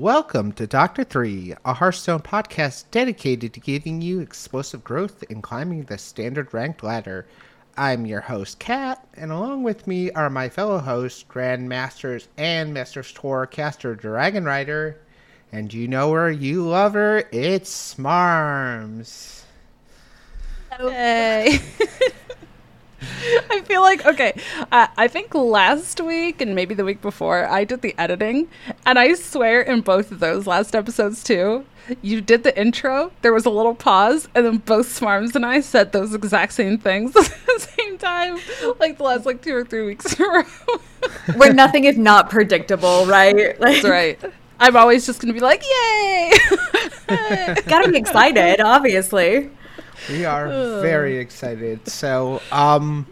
Welcome to Doctor 3, a Hearthstone podcast dedicated to giving you explosive growth in climbing the standard ranked ladder. I'm your host, Kat, and along with me are my fellow hosts, Grandmasters and Masters Tour caster Dragon Rider. And you know her, you love her, it's Smarms. Hey. I feel like okay. Uh, I think last week and maybe the week before I did the editing, and I swear in both of those last episodes too, you did the intro. There was a little pause, and then both Smarms and I said those exact same things at the same time, like the last like two or three weeks in a row. Where nothing is not predictable, right? Like, That's right. I'm always just gonna be like, "Yay!" Gotta be excited, obviously. We are very excited. So, um,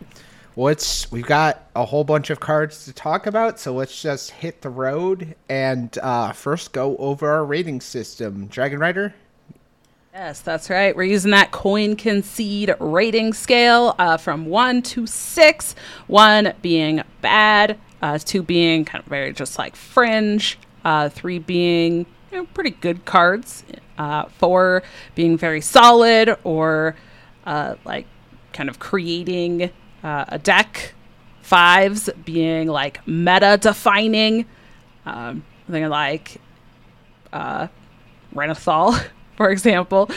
let's we've got a whole bunch of cards to talk about. So let's just hit the road and uh, first go over our rating system. Dragon Rider. Yes, that's right. We're using that coin concede rating scale uh, from one to six. One being bad, uh, two being kind of very just like fringe, uh, three being you know, pretty good cards, uh, four being very solid or uh, like kind of creating uh, a deck, fives being like meta defining, um, something like uh, Renathal, for example,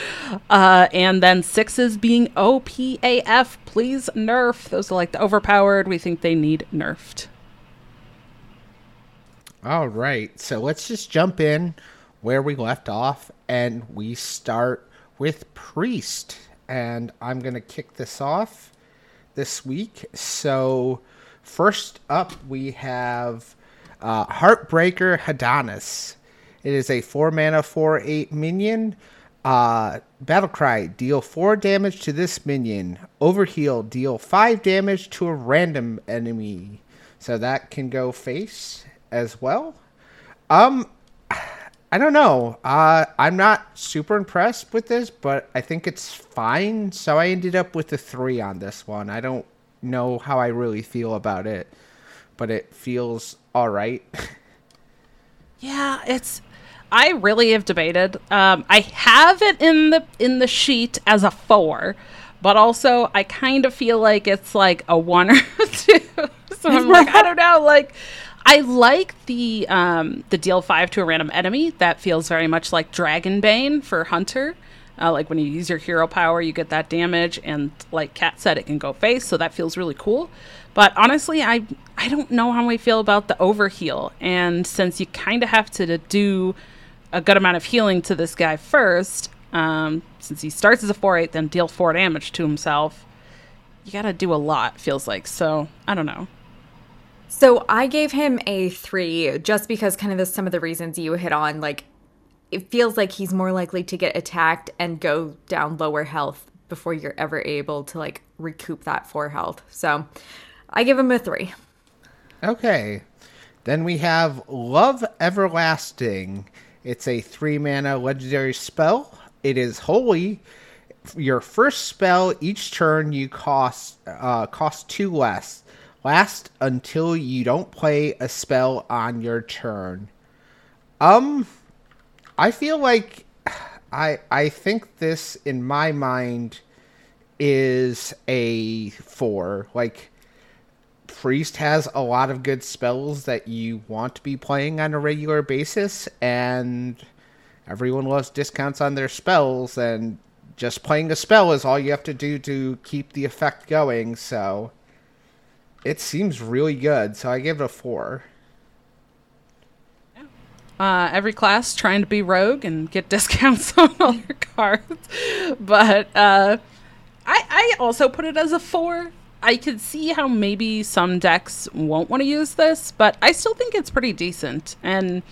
uh, and then sixes being OPAF, please nerf. Those are like the overpowered. We think they need nerfed. All right, so let's just jump in where we left off, and we start with Priest. And I'm going to kick this off this week. So, first up, we have uh, Heartbreaker Hedanis. It is a 4 mana 4 8 minion. Uh, Battle Cry, deal 4 damage to this minion. Overheal, deal 5 damage to a random enemy. So that can go face as well. Um, I don't know. Uh, I'm not super impressed with this, but I think it's fine. So I ended up with a three on this one. I don't know how I really feel about it, but it feels all right. yeah, it's. I really have debated. Um, I have it in the in the sheet as a four, but also I kind of feel like it's like a one or a two. so I'm like, I don't know, like I like the um, the deal five to a random enemy. That feels very much like Dragonbane for Hunter. Uh, like when you use your hero power, you get that damage, and like Kat said, it can go face, so that feels really cool. But honestly, I I don't know how I feel about the overheal, and since you kind of have to do a good amount of healing to this guy first, um, since he starts as a four eight, then deal four damage to himself, you got to do a lot. Feels like so. I don't know. So I gave him a three just because kind of the, some of the reasons you hit on. Like, it feels like he's more likely to get attacked and go down lower health before you're ever able to like recoup that four health. So I give him a three. Okay. Then we have Love Everlasting. It's a three mana legendary spell. It is holy. Your first spell each turn you cost uh, cost two less last until you don't play a spell on your turn. Um I feel like I I think this in my mind is a 4. Like Priest has a lot of good spells that you want to be playing on a regular basis and everyone loves discounts on their spells and just playing a spell is all you have to do to keep the effect going, so it seems really good, so I give it a four. Uh, every class trying to be rogue and get discounts on all your cards, but uh, I I also put it as a four. I could see how maybe some decks won't want to use this, but I still think it's pretty decent. And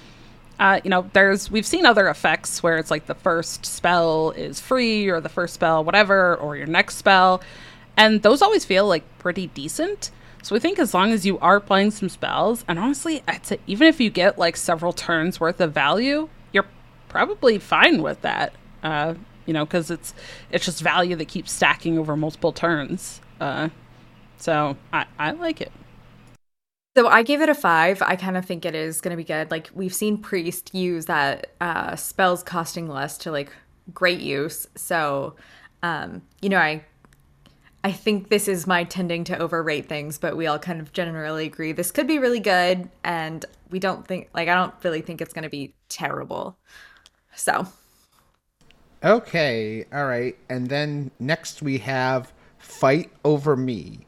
uh, you know, there's we've seen other effects where it's like the first spell is free, or the first spell whatever, or your next spell, and those always feel like pretty decent. So we think as long as you are playing some spells, and honestly, say even if you get like several turns worth of value, you're probably fine with that. Uh, you know, because it's it's just value that keeps stacking over multiple turns. Uh, so I, I like it. So I gave it a five. I kind of think it is going to be good. Like we've seen Priest use that uh, spells costing less to like great use. So, um, you know, I I think this is my tending to overrate things, but we all kind of generally agree this could be really good, and we don't think like I don't really think it's going to be terrible. So, okay, all right, and then next we have Fight Over Me.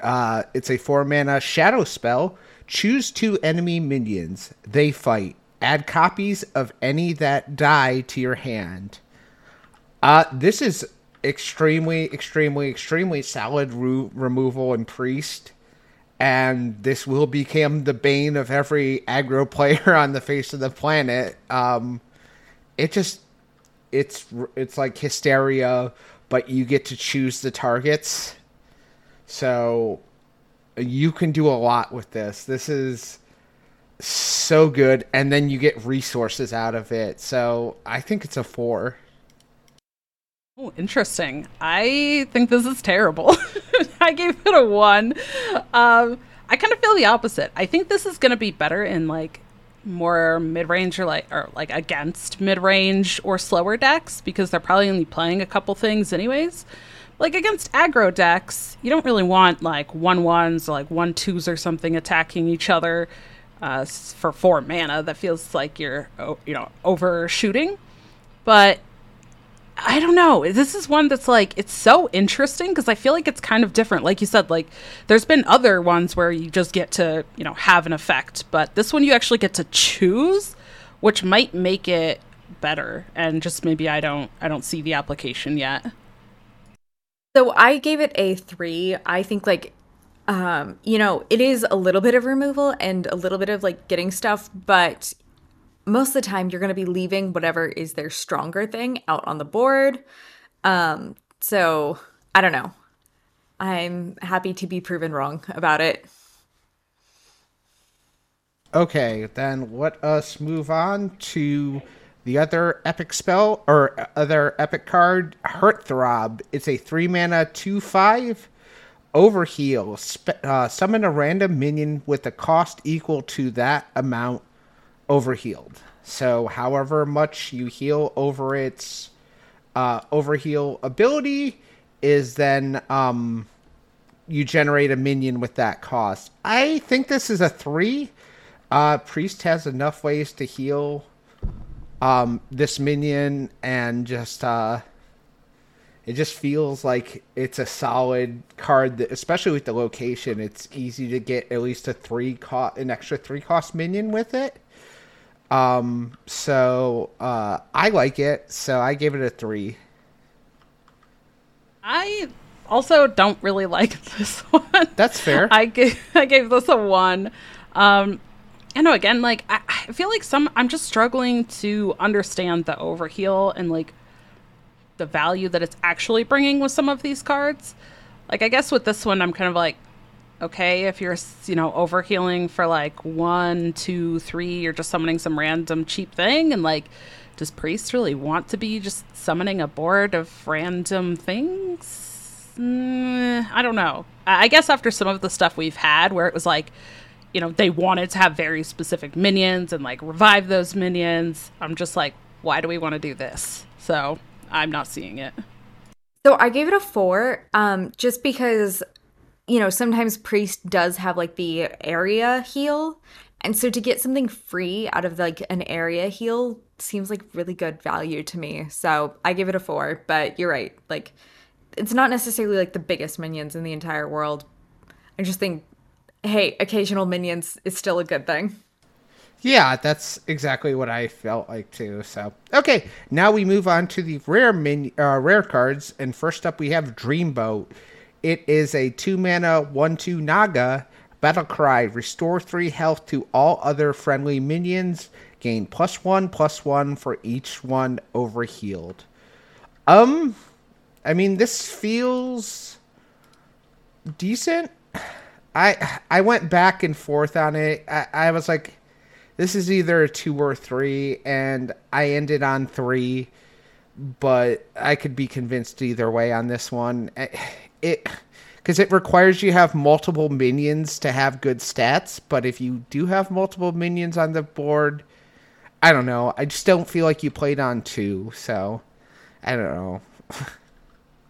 Uh, it's a four mana shadow spell. Choose two enemy minions. They fight. Add copies of any that die to your hand. Uh, this is extremely, extremely, extremely solid removal and priest. And this will become the bane of every aggro player on the face of the planet. Um, it just, it's it's like hysteria, but you get to choose the targets so you can do a lot with this. This is so good, and then you get resources out of it. So I think it's a four. Oh, interesting. I think this is terrible. I gave it a one. Um, I kind of feel the opposite. I think this is going to be better in like more mid-range or like or like against mid-range or slower decks because they're probably only playing a couple things anyways like against aggro decks, you don't really want like one ones or like one twos or something attacking each other uh, for four mana. That feels like you're you know overshooting. But I don't know. This is one that's like it's so interesting because I feel like it's kind of different. Like you said, like there's been other ones where you just get to you know have an effect, but this one you actually get to choose, which might make it better. And just maybe I don't I don't see the application yet. So I gave it a three. I think like um, you know, it is a little bit of removal and a little bit of like getting stuff, but most of the time you're going to be leaving whatever is their stronger thing out on the board. Um, so I don't know. I'm happy to be proven wrong about it. Okay, then let us move on to the other epic spell or other epic card, Heartthrob. It's a three mana two five overheal. Spe- uh, summon a random minion with a cost equal to that amount overhealed. So, however much you heal over its uh, overheal ability, is then um, you generate a minion with that cost. I think this is a three. Uh, Priest has enough ways to heal um, this minion and just uh, it just feels like it's a solid card that, especially with the location it's easy to get at least a three cost an extra three cost minion with it um so uh i like it so i gave it a three. I also don't really like this one. That's fair. I gave i gave this a one. Um I know again, like I, I feel like some I'm just struggling to understand the overheal and like the value that it's actually bringing with some of these cards. Like I guess with this one, I'm kind of like, okay, if you're you know overhealing for like one, two, three, you're just summoning some random cheap thing, and like, does priest really want to be just summoning a board of random things? Mm, I don't know. I guess after some of the stuff we've had, where it was like you know, they wanted to have very specific minions and like revive those minions. I'm just like, why do we want to do this? So I'm not seeing it. So I gave it a four, um, just because, you know, sometimes Priest does have like the area heal. And so to get something free out of like an area heal seems like really good value to me. So I give it a four, but you're right. Like, it's not necessarily like the biggest minions in the entire world. I just think hey, occasional minions is still a good thing. Yeah, that's exactly what I felt like too. So, okay, now we move on to the rare min- uh, rare cards, and first up we have Dreamboat. It is a two mana one two Naga battle cry. Restore three health to all other friendly minions. Gain plus one plus one for each one overhealed. Um, I mean this feels decent. I I went back and forth on it. I, I was like, this is either a two or three, and I ended on three, but I could be convinced either way on this one. It because it requires you have multiple minions to have good stats. But if you do have multiple minions on the board, I don't know. I just don't feel like you played on two, so I don't know.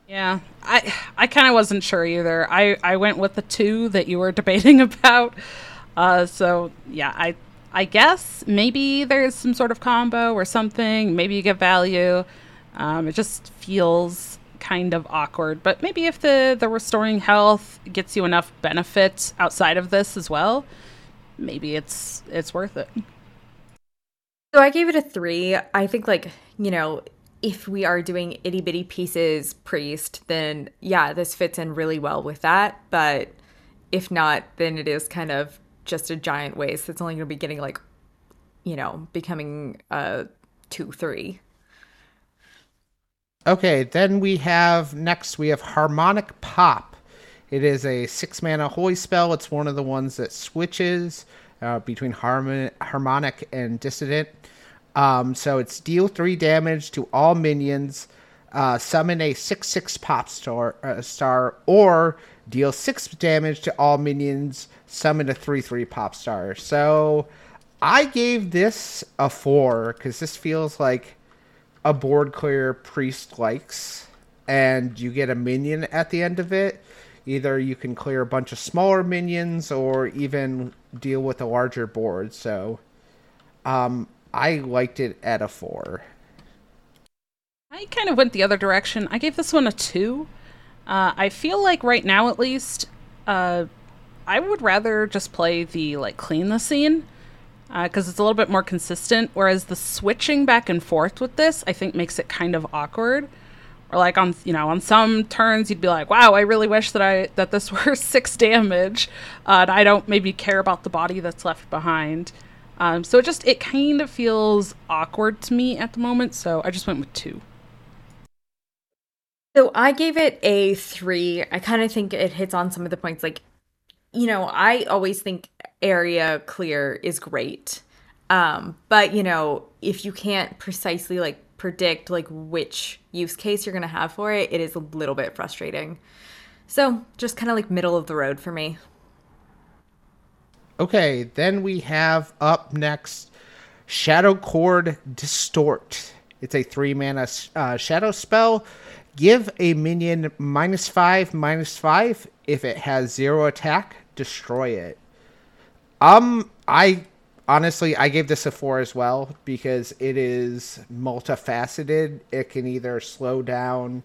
Yeah, I I kind of wasn't sure either. I I went with the two that you were debating about. Uh, so yeah, I I guess maybe there's some sort of combo or something. Maybe you get value. Um, it just feels kind of awkward. But maybe if the the restoring health gets you enough benefit outside of this as well, maybe it's it's worth it. So I gave it a three. I think like you know if we are doing itty bitty pieces priest, then yeah, this fits in really well with that. But if not, then it is kind of just a giant waste It's only going to be getting like, you know, becoming a two, three. Okay, then we have next we have Harmonic Pop. It is a six mana holy spell. It's one of the ones that switches uh, between harmon- harmonic and dissident. Um, so it's deal three damage to all minions, uh, summon a six six pop star, uh, star, or deal six damage to all minions, summon a three three pop star. So I gave this a four because this feels like a board clear priest likes, and you get a minion at the end of it. Either you can clear a bunch of smaller minions or even deal with a larger board. So, um, I liked it at a four. I kind of went the other direction. I gave this one a two. Uh, I feel like right now, at least, uh, I would rather just play the like clean the scene because uh, it's a little bit more consistent. Whereas the switching back and forth with this, I think, makes it kind of awkward. Or like on you know on some turns, you'd be like, "Wow, I really wish that I that this were six damage," uh, and I don't maybe care about the body that's left behind. Um, so it just it kind of feels awkward to me at the moment. So I just went with two. So I gave it a three. I kind of think it hits on some of the points. Like, you know, I always think area clear is great. Um, but you know, if you can't precisely like predict like which use case you're gonna have for it, it is a little bit frustrating. So just kind of like middle of the road for me. Okay, then we have up next Shadow Chord Distort. It's a three mana uh, shadow spell. Give a minion minus five, minus five. If it has zero attack, destroy it. Um, I honestly I gave this a four as well because it is multifaceted. It can either slow down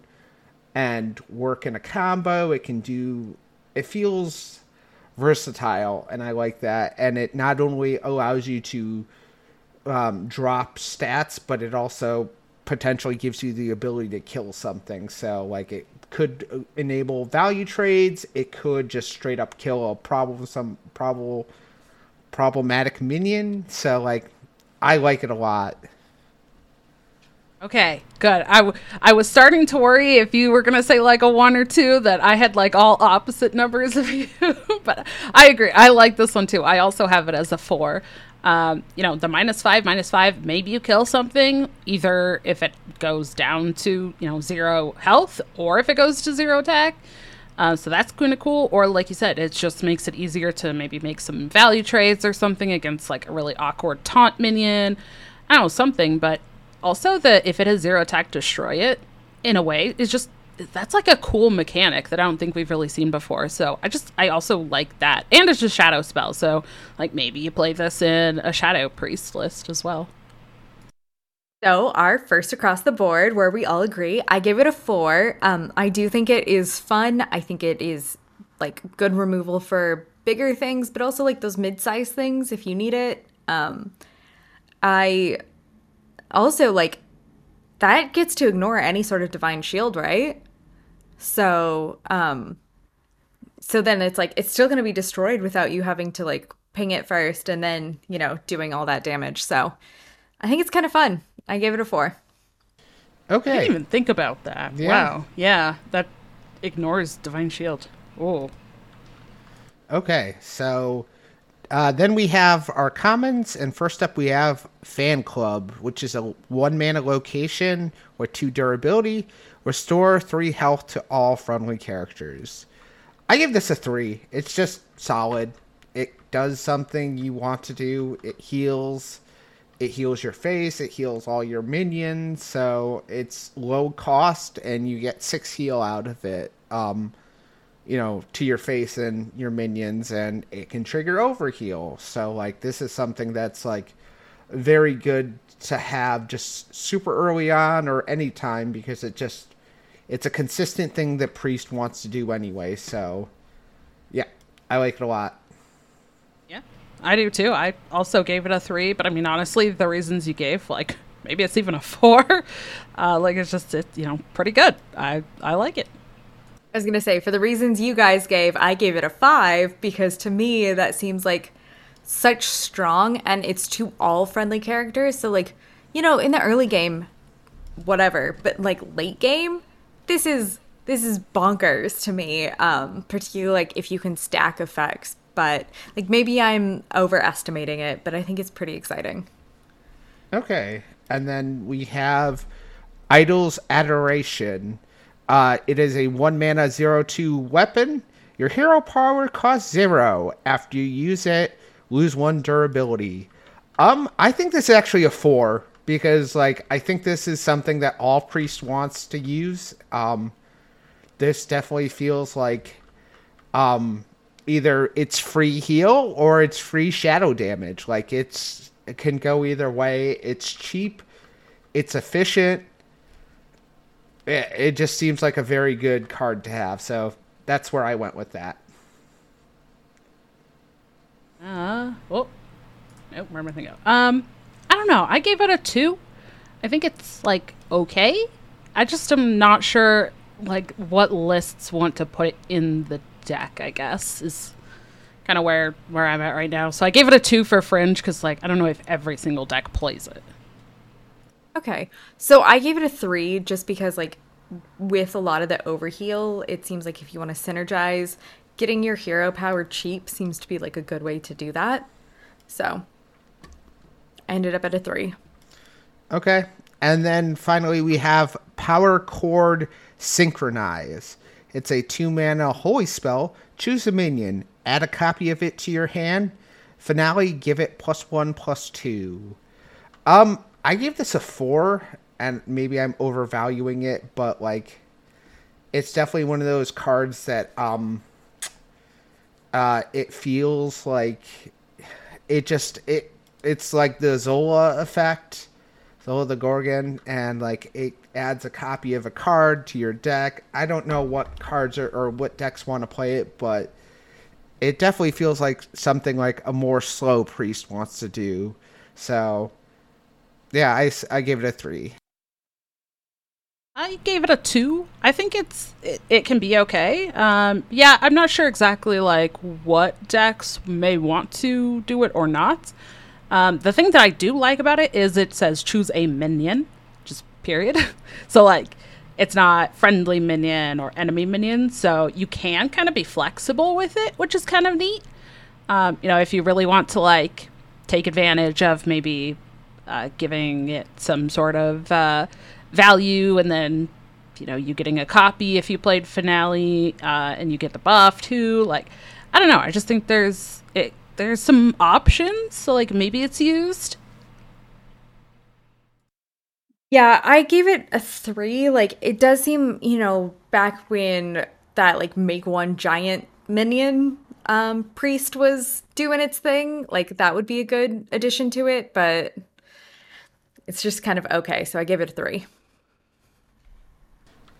and work in a combo. It can do. It feels versatile, and I like that. And it not only allows you to um, drop stats, but it also potentially gives you the ability to kill something. So, like, it could enable value trades. It could just straight up kill a problem, some problem, problematic minion. So, like, I like it a lot. Okay, good. I, w- I was starting to worry if you were going to say like a one or two that I had like all opposite numbers of you. but I agree. I like this one too. I also have it as a four. Um, you know, the minus five, minus five, maybe you kill something, either if it goes down to, you know, zero health or if it goes to zero attack. Uh, so that's kind of cool. Or like you said, it just makes it easier to maybe make some value trades or something against like a really awkward taunt minion. I don't know, something, but also that if it has zero attack, destroy it in a way is just that's like a cool mechanic that I don't think we've really seen before. So I just I also like that, and it's just shadow spell. So like maybe you play this in a shadow priest list as well. So our first across the board, where we all agree, I give it a four. Um, I do think it is fun. I think it is like good removal for bigger things, but also like those mid-sized things if you need it. Um, I also like that gets to ignore any sort of divine shield, right? So, um so then it's like it's still going to be destroyed without you having to like ping it first and then, you know, doing all that damage. So, I think it's kind of fun. I gave it a 4. Okay. I didn't even think about that. Yeah. Wow. Yeah, that ignores divine shield. Oh. Okay. So, uh, then we have our commons, and first up we have Fan Club, which is a one mana location with two durability, restore three health to all friendly characters. I give this a three. It's just solid. It does something you want to do. It heals. It heals your face. It heals all your minions. So it's low cost, and you get six heal out of it. Um, you know, to your face and your minions, and it can trigger overheal. So like this is something that's like very good to have just super early on or anytime because it just it's a consistent thing that priest wants to do anyway so yeah i like it a lot I do too. I also gave it a three, but I mean, honestly, the reasons you gave, like maybe it's even a four. Uh, like it's just, it's you know, pretty good. I I like it. I was gonna say, for the reasons you guys gave, I gave it a five because to me that seems like such strong and it's to all friendly characters. So like, you know, in the early game, whatever, but like late game, this is this is bonkers to me. Um, particularly like if you can stack effects. But like maybe I'm overestimating it, but I think it's pretty exciting. okay and then we have idol's adoration. Uh, it is a one mana zero two weapon. Your hero power costs zero. After you use it lose one durability. Um i think this is actually a four because like i think this is something that all priest wants to use. Um this definitely feels like um either it's free heal or it's free shadow damage like it's it can go either way it's cheap it's efficient it, it just seems like a very good card to have so that's where i went with that Uh, oh, nope, where am I thinking? Of? Um, I don't know. I gave it a two. I think it's like okay. I just am not sure like what lists want to put in the deck. I guess is kind of where where I'm at right now. So I gave it a two for Fringe because like I don't know if every single deck plays it. Okay. So I gave it a three just because, like, with a lot of the overheal, it seems like if you want to synergize, getting your hero power cheap seems to be like a good way to do that. So I ended up at a three. Okay. And then finally, we have Power Chord Synchronize. It's a two mana holy spell. Choose a minion, add a copy of it to your hand. Finale, give it plus one, plus two. Um, I gave this a four, and maybe I'm overvaluing it, but like, it's definitely one of those cards that um, uh, it feels like it just it it's like the Zola effect, Zola the Gorgon, and like it adds a copy of a card to your deck. I don't know what cards are, or what decks want to play it, but it definitely feels like something like a more slow priest wants to do. So, yeah, I, I gave it a three. I gave it a two. I think it's it, it can be okay. Um, yeah, I'm not sure exactly like what decks may want to do it or not. Um, the thing that I do like about it is it says choose a minion, period. so like it's not friendly minion or enemy minion, so you can kind of be flexible with it, which is kind of neat. Um, you know, if you really want to like take advantage of maybe uh, giving it some sort of uh, value, and then you know you getting a copy if you played finale, uh, and you get the buff too. Like, I don't know. I just think there's it. There's some options, so like maybe it's used. Yeah, I gave it a three. Like, it does seem, you know, back when that, like, make one giant minion um, priest was doing its thing, like, that would be a good addition to it, but it's just kind of okay. So I gave it a three.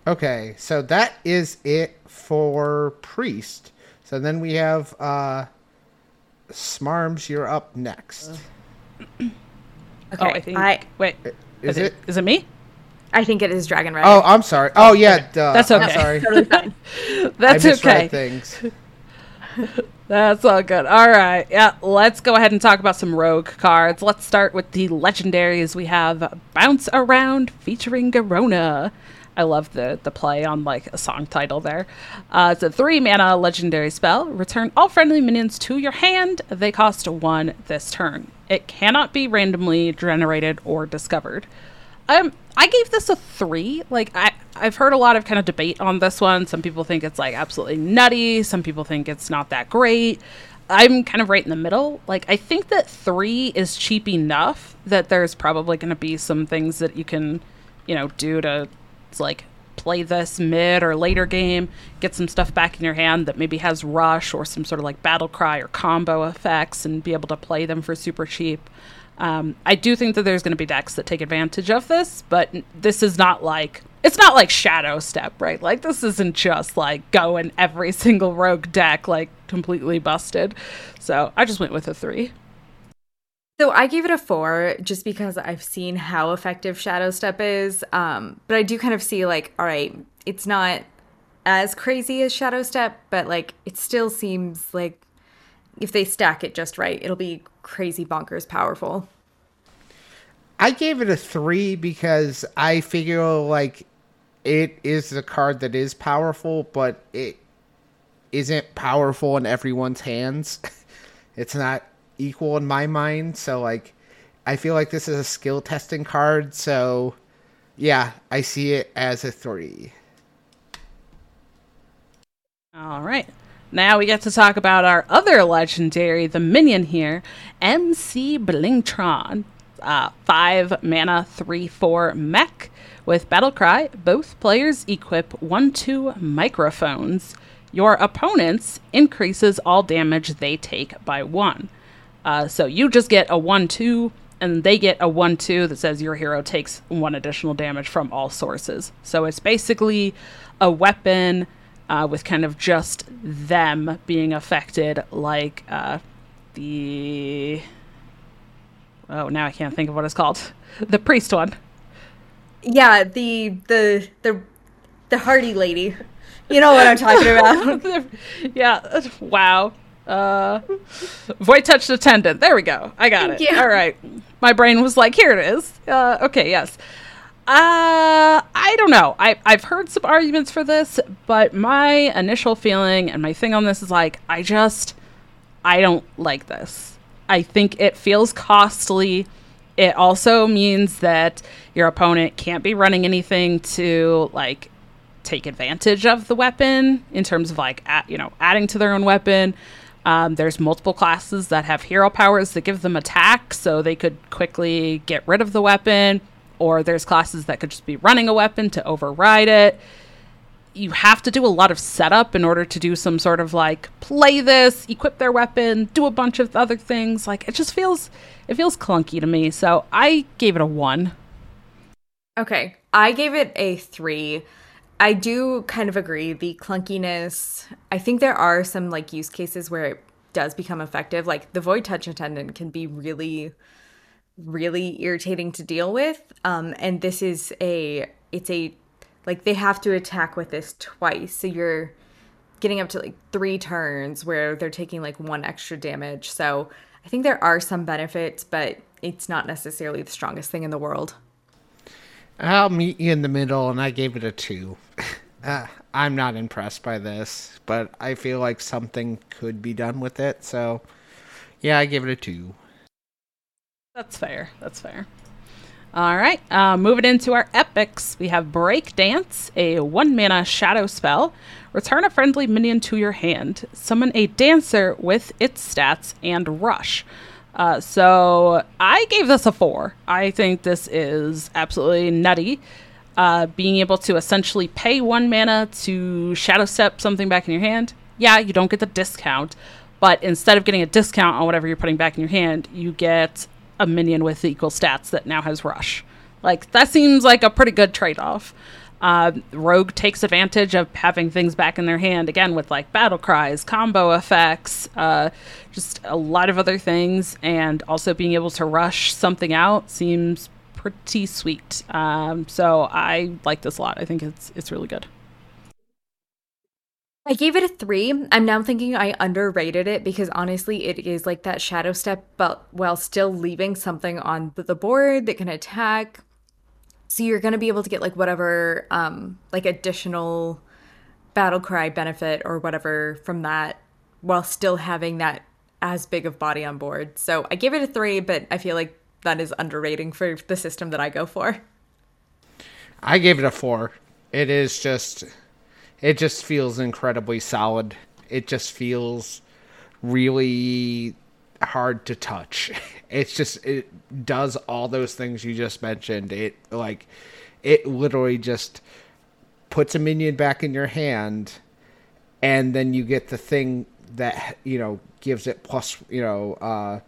Okay, so that is it for priest. So then we have uh Smarms, you're up next. Okay. oh, I think. I, wait, Is it it? is it me? I think it is Dragon Rider. Oh, I'm sorry. Oh yeah, duh. That's I'm okay. sorry. totally fine. That's I okay. things. That's all good. All right. Yeah, let's go ahead and talk about some rogue cards. Let's start with the legendaries. We have Bounce Around featuring Garona. I love the the play on like a song title there. Uh, it's a three mana legendary spell. Return all friendly minions to your hand. They cost one this turn. It cannot be randomly generated or discovered. um, I gave this a three. Like I, I've heard a lot of kind of debate on this one. Some people think it's like absolutely nutty. Some people think it's not that great. I'm kind of right in the middle. Like I think that three is cheap enough that there's probably going to be some things that you can, you know, do to like play this mid or later game, get some stuff back in your hand that maybe has rush or some sort of like battle cry or combo effects and be able to play them for super cheap. Um, I do think that there's going to be decks that take advantage of this, but this is not like it's not like Shadow Step, right? Like this isn't just like going every single rogue deck like completely busted. So I just went with a three. So I gave it a four just because I've seen how effective Shadow Step is. Um, but I do kind of see like, all right, it's not as crazy as Shadow Step, but like it still seems like if they stack it just right, it'll be crazy bonkers powerful. I gave it a three because I figure like it is a card that is powerful, but it isn't powerful in everyone's hands. it's not equal in my mind. So like I feel like this is a skill testing card, so yeah, I see it as a three. All right. Now we get to talk about our other legendary, the minion here, MC Blingtron. Uh, five mana, three, four mech. With Battlecry, both players equip one, two microphones. Your opponents increases all damage they take by one. Uh, so you just get a 1 2, and they get a 1 2 that says your hero takes one additional damage from all sources. So it's basically a weapon uh, with kind of just them being affected, like uh, the. Oh, now I can't think of what it's called. The priest one. Yeah, the the the the hardy lady. You know what I'm talking about. yeah. Wow. Uh, void touch attendant. There we go. I got it. Yeah. All right. My brain was like, here it is. Uh, okay, yes. Uh, I don't know. I, I've heard some arguments for this, but my initial feeling and my thing on this is like, I just, I don't like this. I think it feels costly. It also means that your opponent can't be running anything to like take advantage of the weapon in terms of like, at, you know, adding to their own weapon. Um, there's multiple classes that have hero powers that give them attack, so they could quickly get rid of the weapon. Or there's classes that could just be running a weapon to override it. You have to do a lot of setup in order to do some sort of like play this, equip their weapon, do a bunch of other things. Like it just feels it feels clunky to me. So I gave it a one. Okay, I gave it a three. I do kind of agree. The clunkiness, I think there are some like use cases where it does become effective. Like the void touch attendant can be really, really irritating to deal with. Um, and this is a, it's a, like they have to attack with this twice. So you're getting up to like three turns where they're taking like one extra damage. So I think there are some benefits, but it's not necessarily the strongest thing in the world. I'll meet you in the middle, and I gave it a two. Uh, I'm not impressed by this, but I feel like something could be done with it. So, yeah, I give it a two. That's fair. That's fair. All right, uh, moving into our epics, we have Break Dance, a one mana shadow spell. Return a friendly minion to your hand. Summon a dancer with its stats and rush. Uh, so I gave this a four. I think this is absolutely nutty. Uh, being able to essentially pay one mana to shadow step something back in your hand. Yeah, you don't get the discount, but instead of getting a discount on whatever you're putting back in your hand, you get a minion with equal stats that now has rush. Like that seems like a pretty good trade off. Uh, Rogue takes advantage of having things back in their hand again with like battle cries, combo effects, uh, just a lot of other things, and also being able to rush something out seems pretty sweet. Um, so I like this a lot. I think it's it's really good. I gave it a three. I'm now thinking I underrated it because honestly, it is like that shadow step, but while still leaving something on the board that can attack so you're going to be able to get like whatever um like additional battle cry benefit or whatever from that while still having that as big of body on board. So I give it a 3, but I feel like that is underrating for the system that I go for. I gave it a four. It is just, it just feels incredibly solid. It just feels really hard to touch. It's just it does all those things you just mentioned. It like it literally just puts a minion back in your hand and then you get the thing that you know gives it plus you know uh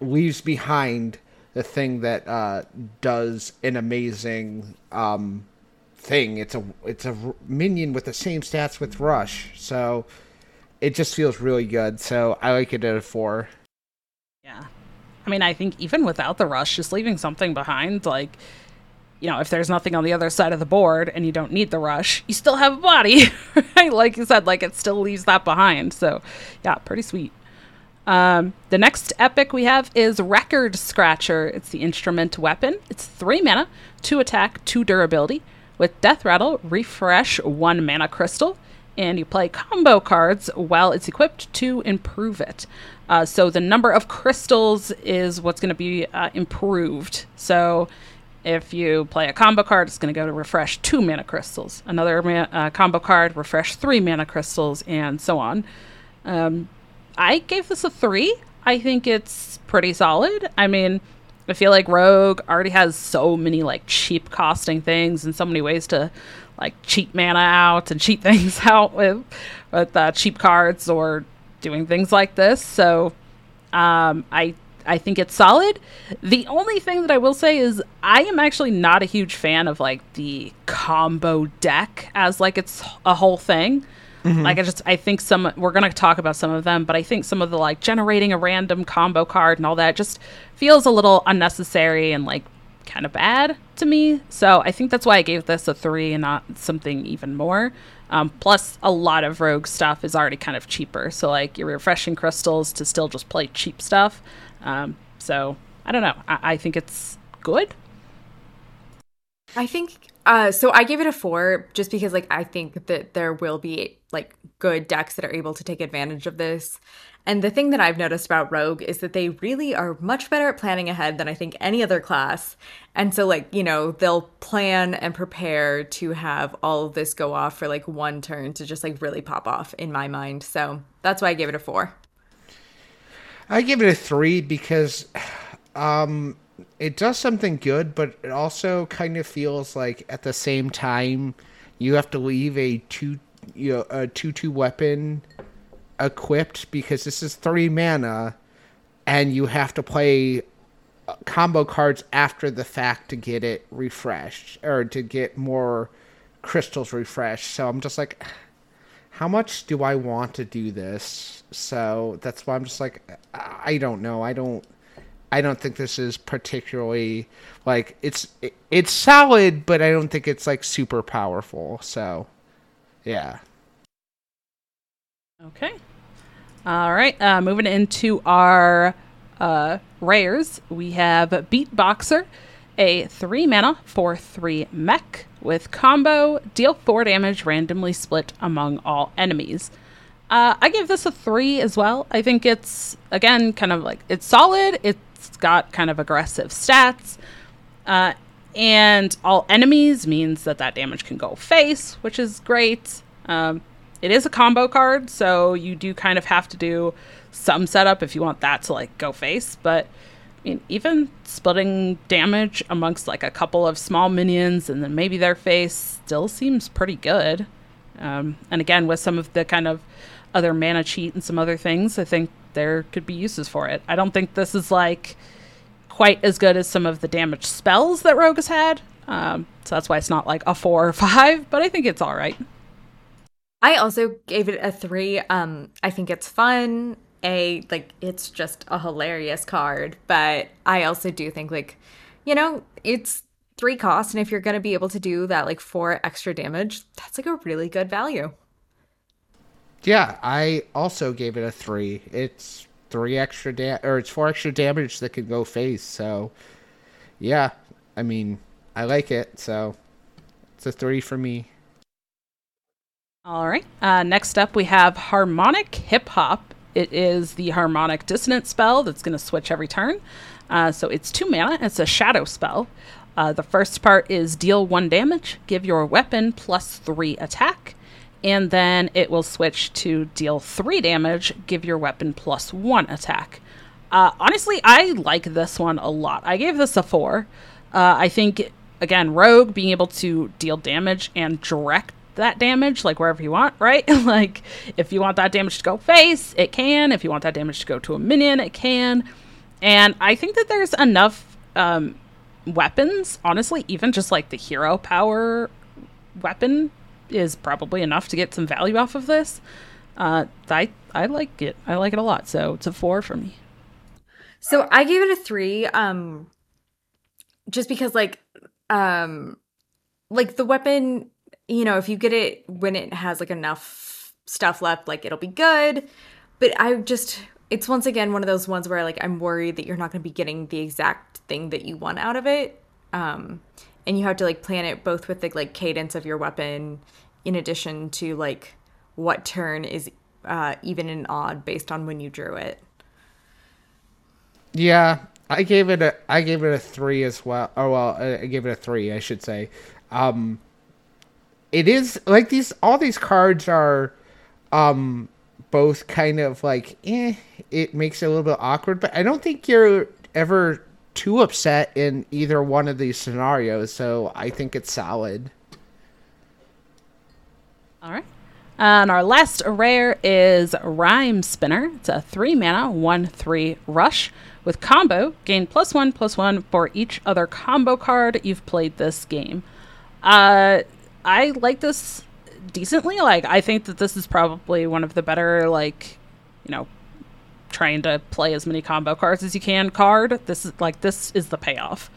leaves behind the thing that uh does an amazing um thing. It's a it's a minion with the same stats with rush. So it just feels really good. So I like it at a 4. Yeah. I mean, I think even without the rush, just leaving something behind, like, you know, if there's nothing on the other side of the board and you don't need the rush, you still have a body, right? Like you said, like it still leaves that behind. So, yeah, pretty sweet. Um, the next epic we have is Record Scratcher. It's the instrument weapon. It's three mana, two attack, two durability. With Death Rattle, refresh one mana crystal and you play combo cards while it's equipped to improve it. Uh, so the number of crystals is what's going to be uh, improved. So if you play a combo card, it's going to go to refresh two mana crystals. Another uh, combo card, refresh three mana crystals, and so on. Um, I gave this a three. I think it's pretty solid. I mean, I feel like Rogue already has so many like cheap costing things and so many ways to like cheat mana out and cheat things out with with uh, cheap cards or doing things like this. So um, I I think it's solid. The only thing that I will say is I am actually not a huge fan of like the combo deck as like it's a whole thing. Mm-hmm. Like I just I think some we're gonna talk about some of them, but I think some of the like generating a random combo card and all that just feels a little unnecessary and like kind of bad to me. So I think that's why I gave this a three and not something even more. Um, plus, a lot of Rogue stuff is already kind of cheaper. So, like, you're refreshing crystals to still just play cheap stuff. Um, so, I don't know. I-, I think it's good. I think uh, so I gave it a four just because like I think that there will be like good decks that are able to take advantage of this. And the thing that I've noticed about Rogue is that they really are much better at planning ahead than I think any other class. And so like, you know, they'll plan and prepare to have all of this go off for like one turn to just like really pop off in my mind. So that's why I gave it a four. I give it a three because um it does something good, but it also kind of feels like at the same time you have to leave a two you know, a two two weapon equipped because this is three mana, and you have to play uh, combo cards after the fact to get it refreshed or to get more crystals refreshed. So I'm just like, how much do I want to do this? So that's why I'm just like, I don't know. I don't. I don't think this is particularly like it's it's solid, but I don't think it's like super powerful. So, yeah. Okay. All right. Uh, moving into our uh, rares, we have Beatboxer, a three mana four three mech with combo, deal four damage randomly split among all enemies. Uh, I give this a three as well. I think it's again kind of like it's solid. It it's got kind of aggressive stats. Uh, and all enemies means that that damage can go face, which is great. Um, it is a combo card, so you do kind of have to do some setup if you want that to like go face. But I mean, even splitting damage amongst like a couple of small minions and then maybe their face still seems pretty good. Um, and again, with some of the kind of other mana cheat and some other things, I think there could be uses for it. I don't think this is like quite as good as some of the damage spells that Rogue has had. Um, so that's why it's not like a four or five, but I think it's all right. I also gave it a three. Um, I think it's fun. A like it's just a hilarious card, but I also do think like, you know, it's three costs, and if you're gonna be able to do that like four extra damage, that's like a really good value. Yeah, I also gave it a three. It's three extra da- or it's four extra damage that can go face. So, yeah, I mean, I like it. So, it's a three for me. All right. Uh, next up, we have Harmonic Hip Hop. It is the harmonic dissonant spell that's going to switch every turn. Uh, so it's two mana. It's a shadow spell. Uh, the first part is deal one damage, give your weapon plus three attack, and then it will switch to deal three damage, give your weapon plus one attack. Uh, honestly, I like this one a lot. I gave this a four. Uh, I think, again, Rogue being able to deal damage and direct that damage, like wherever you want, right? like, if you want that damage to go face, it can. If you want that damage to go to a minion, it can. And I think that there's enough um, weapons, honestly, even just like the hero power weapon is probably enough to get some value off of this. Uh, I I like it. I like it a lot. So it's a four for me. So I gave it a three, um, just because like, um, like the weapon, you know, if you get it when it has like enough stuff left, like it'll be good. But I just, it's once again one of those ones where like I'm worried that you're not going to be getting the exact thing that you want out of it. Um, and you have to like plan it both with the like cadence of your weapon, in addition to like what turn is uh, even and odd based on when you drew it. Yeah, I gave it a I gave it a three as well. Oh well, I gave it a three, I should say. Um, it is like these all these cards are, um, both kind of like eh. It makes it a little bit awkward, but I don't think you're ever too upset in either one of these scenarios. So I think it's solid. All right. And our last rare is Rhyme Spinner. It's a three mana, one three rush. With combo, gain plus one plus one for each other combo card you've played this game. Uh, I like this decently. Like, I think that this is probably one of the better, like, you know, trying to play as many combo cards as you can card. This is like this is the payoff.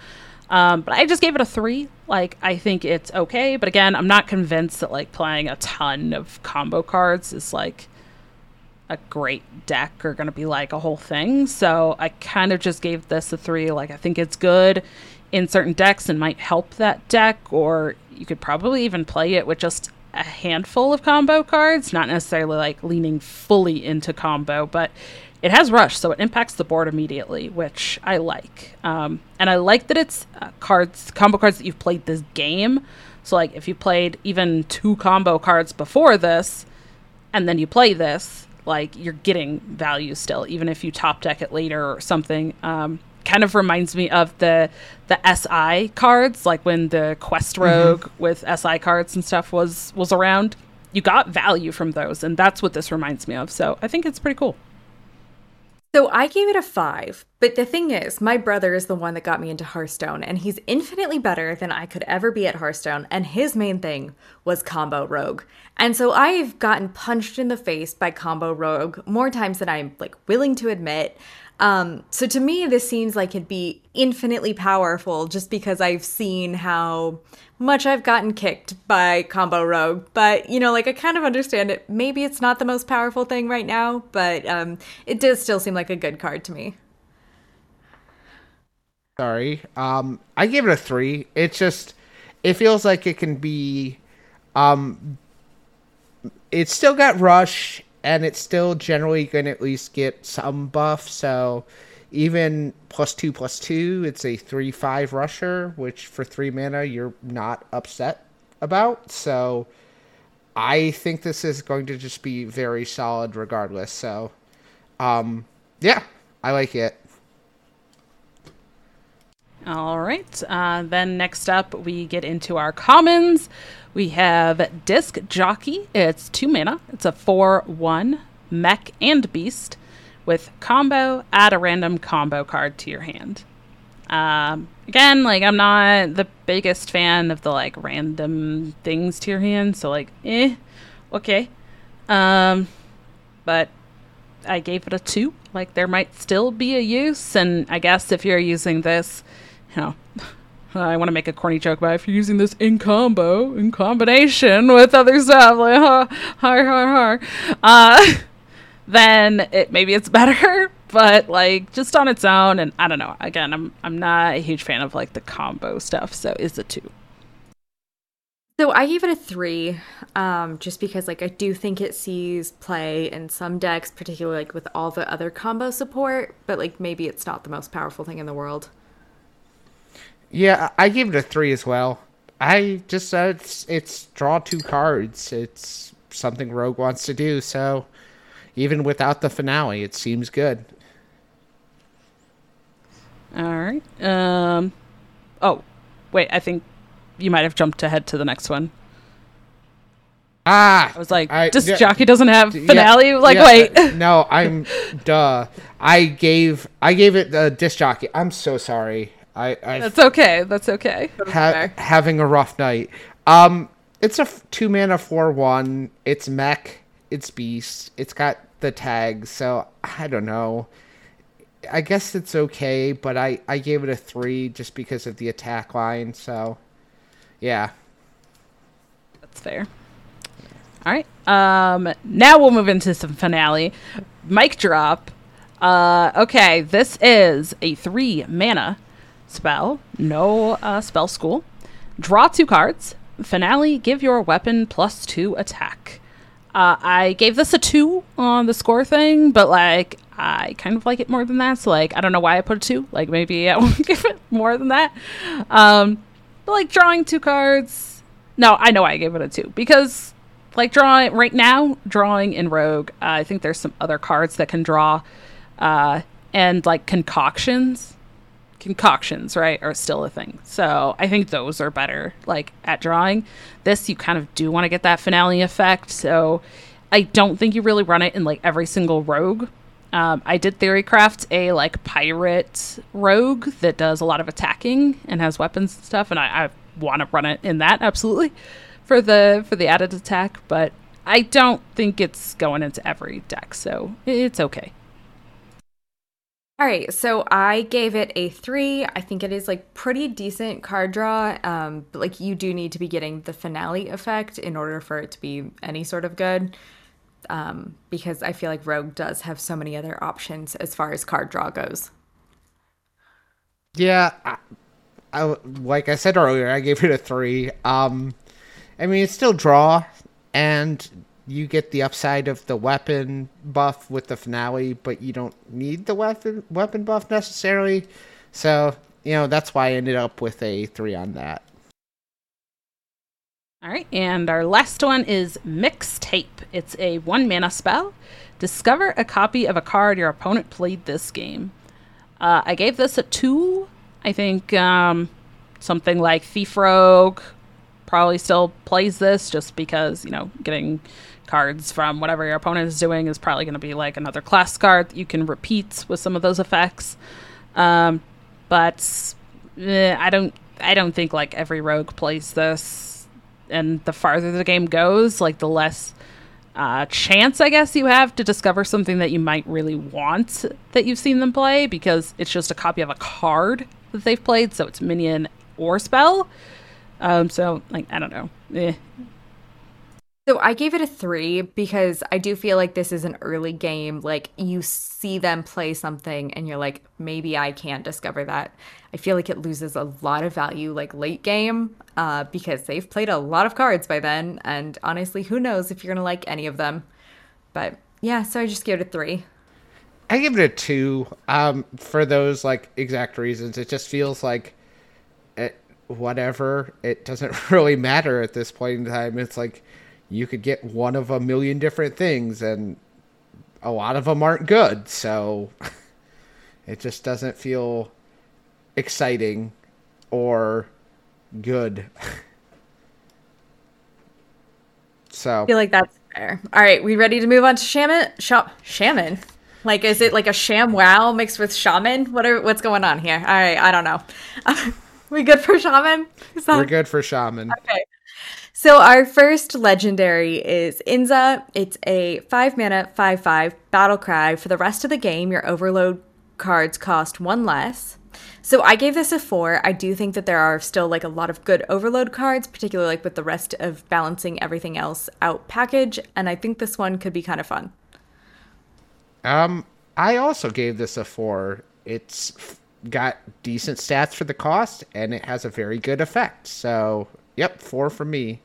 Um, but I just gave it a three. Like, I think it's okay. But again, I'm not convinced that like playing a ton of combo cards is like a great deck or going to be like a whole thing. So I kind of just gave this a three. Like, I think it's good in certain decks and might help that deck, or you could probably even play it with just a handful of combo cards, not necessarily like leaning fully into combo, but it has rush, so it impacts the board immediately, which I like. Um, and I like that it's uh, cards, combo cards that you've played this game. So, like, if you played even two combo cards before this, and then you play this, like, you're getting value still, even if you top deck it later or something. Um, kind of reminds me of the the SI cards, like when the Quest mm-hmm. Rogue mm-hmm. with SI cards and stuff was was around. You got value from those, and that's what this reminds me of. So I think it's pretty cool. So I gave it a five, but the thing is, my brother is the one that got me into Hearthstone, and he's infinitely better than I could ever be at Hearthstone, and his main thing was Combo Rogue. And so I've gotten punched in the face by Combo Rogue more times than I'm like willing to admit. Um, so to me, this seems like it'd be infinitely powerful just because I've seen how much I've gotten kicked by Combo Rogue. But, you know, like I kind of understand it. Maybe it's not the most powerful thing right now, but um, it does still seem like a good card to me. Sorry. Um, I gave it a three. It's just, it feels like it can be, um, it's still got rush and it's still generally going to at least get some buff. So even plus two plus two, it's a three five rusher, which for three mana you're not upset about. So I think this is going to just be very solid regardless. So um, yeah, I like it. All right. Uh, then next up, we get into our commons. We have Disc Jockey. It's two mana. It's a 4 1 mech and beast with combo. Add a random combo card to your hand. Um, again, like, I'm not the biggest fan of the like random things to your hand. So, like, eh, okay. Um, but I gave it a two. Like, there might still be a use. And I guess if you're using this, you know. I want to make a corny joke about if you're using this in combo, in combination with other stuff, like ha, har, har, har, uh, then it maybe it's better. But like just on its own, and I don't know. Again, I'm I'm not a huge fan of like the combo stuff, so is a two. So I gave it a three, um, just because like I do think it sees play in some decks, particularly like with all the other combo support. But like maybe it's not the most powerful thing in the world. Yeah, I gave it a three as well. I just uh, it's it's draw two cards. It's something Rogue wants to do. So even without the finale, it seems good. All right. Um. Oh, wait. I think you might have jumped ahead to the next one. Ah, I was like, I- yeah, jockey doesn't have yeah, finale. like, yeah, wait. uh, no, I'm duh. I gave I gave it the disc jockey. I'm so sorry. I I That's okay. That's okay. ha- having a rough night. Um, it's a f- two mana four one. It's mech. It's beast. It's got the tags. So I don't know. I guess it's okay, but I I gave it a three just because of the attack line. So yeah. That's fair. All right. Um, now we'll move into some finale. Mic drop. Uh, okay, this is a three mana spell. No uh, spell school. Draw two cards. Finale. Give your weapon plus two attack. Uh, I gave this a two on the score thing, but like I kind of like it more than that. So like I don't know why I put a two. Like maybe I won't give it more than that. Um, but like drawing two cards. No, I know I gave it a two because like drawing right now, drawing in Rogue. Uh, I think there's some other cards that can draw, uh, and like concoctions. Concoctions, right, are still a thing. So I think those are better, like at drawing. This you kind of do want to get that finale effect. So I don't think you really run it in like every single rogue. Um, I did theorycraft a like pirate rogue that does a lot of attacking and has weapons and stuff, and I, I want to run it in that absolutely for the for the added attack. But I don't think it's going into every deck, so it's okay. All right, so I gave it a three. I think it is like pretty decent card draw. Um, but like you do need to be getting the finale effect in order for it to be any sort of good. Um, because I feel like Rogue does have so many other options as far as card draw goes. Yeah, I, I, like I said earlier, I gave it a three. Um, I mean, it's still draw, and you get the upside of the weapon buff with the finale, but you don't need the weapon weapon buff necessarily. So you know that's why I ended up with a three on that. All right, and our last one is Mixtape. It's a one mana spell. Discover a copy of a card your opponent played this game. Uh, I gave this a two. I think um, something like Thief Rogue probably still plays this just because, you know, getting cards from whatever your opponent is doing is probably going to be like another class card that you can repeat with some of those effects. Um, but eh, I don't I don't think like every rogue plays this and the farther the game goes, like the less uh, chance I guess you have to discover something that you might really want that you've seen them play because it's just a copy of a card that they've played, so it's minion or spell. Um, so like I don't know. Eh. So I gave it a three because I do feel like this is an early game. Like you see them play something and you're like, maybe I can discover that. I feel like it loses a lot of value like late game uh, because they've played a lot of cards by then. And honestly, who knows if you're going to like any of them. But yeah, so I just gave it a three. I give it a two. Um, for those like exact reasons, it just feels like it, whatever. It doesn't really matter at this point in time. It's like you could get one of a million different things, and a lot of them aren't good. So it just doesn't feel exciting or good. so I feel like that's fair. All right, we ready to move on to shaman? shop shaman? Like, is it like a sham wow mixed with shaman? What are what's going on here? All right, I don't know. we good for shaman? That- we're good for shaman. Okay. So our first legendary is Inzah. It's a five mana, five five battle cry. For the rest of the game, your overload cards cost one less. So I gave this a four. I do think that there are still like a lot of good overload cards, particularly like with the rest of balancing everything else out package, and I think this one could be kind of fun. Um, I also gave this a four. It's got decent stats for the cost, and it has a very good effect. So, yep, four for me.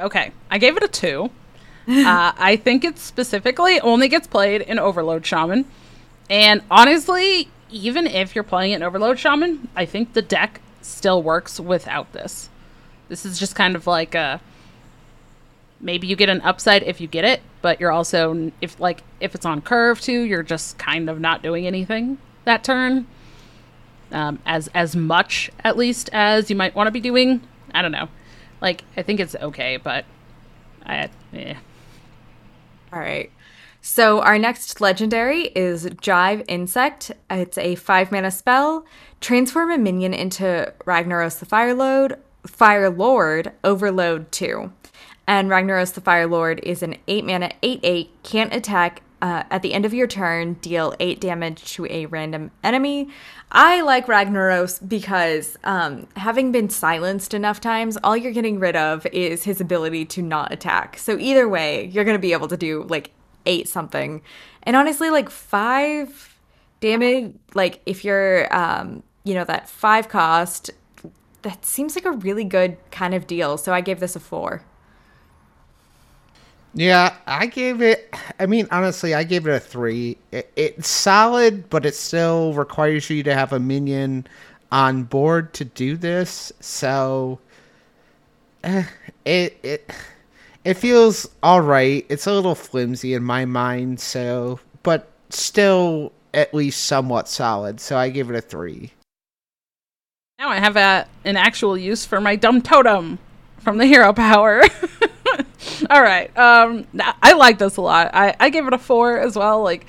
Okay, I gave it a two. uh, I think it specifically only gets played in Overload Shaman, and honestly, even if you're playing an Overload Shaman, I think the deck still works without this. This is just kind of like a maybe you get an upside if you get it, but you're also if like if it's on curve too, you're just kind of not doing anything that turn. Um, as as much at least as you might want to be doing. I don't know. Like I think it's okay, but I yeah. All right. So our next legendary is Jive Insect. It's a five mana spell. Transform a minion into Ragnaros the Fire Lord, Fire Lord Overload 2. And Ragnaros the Fire Lord is an 8 mana 8 8, can't attack. Uh, at the end of your turn, deal 8 damage to a random enemy. I like Ragnaros because, um, having been silenced enough times, all you're getting rid of is his ability to not attack. So, either way, you're going to be able to do like 8 something. And honestly, like 5 damage, like if you're, um, you know, that 5 cost, that seems like a really good kind of deal. So, I gave this a 4. Yeah, I gave it. I mean, honestly, I gave it a three. It, it's solid, but it still requires you to have a minion on board to do this. So, eh, it it it feels all right. It's a little flimsy in my mind. So, but still at least somewhat solid. So I give it a three. Now I have a, an actual use for my dumb totem from the hero power. All right. Um, I like this a lot. I, I give it a four as well. Like,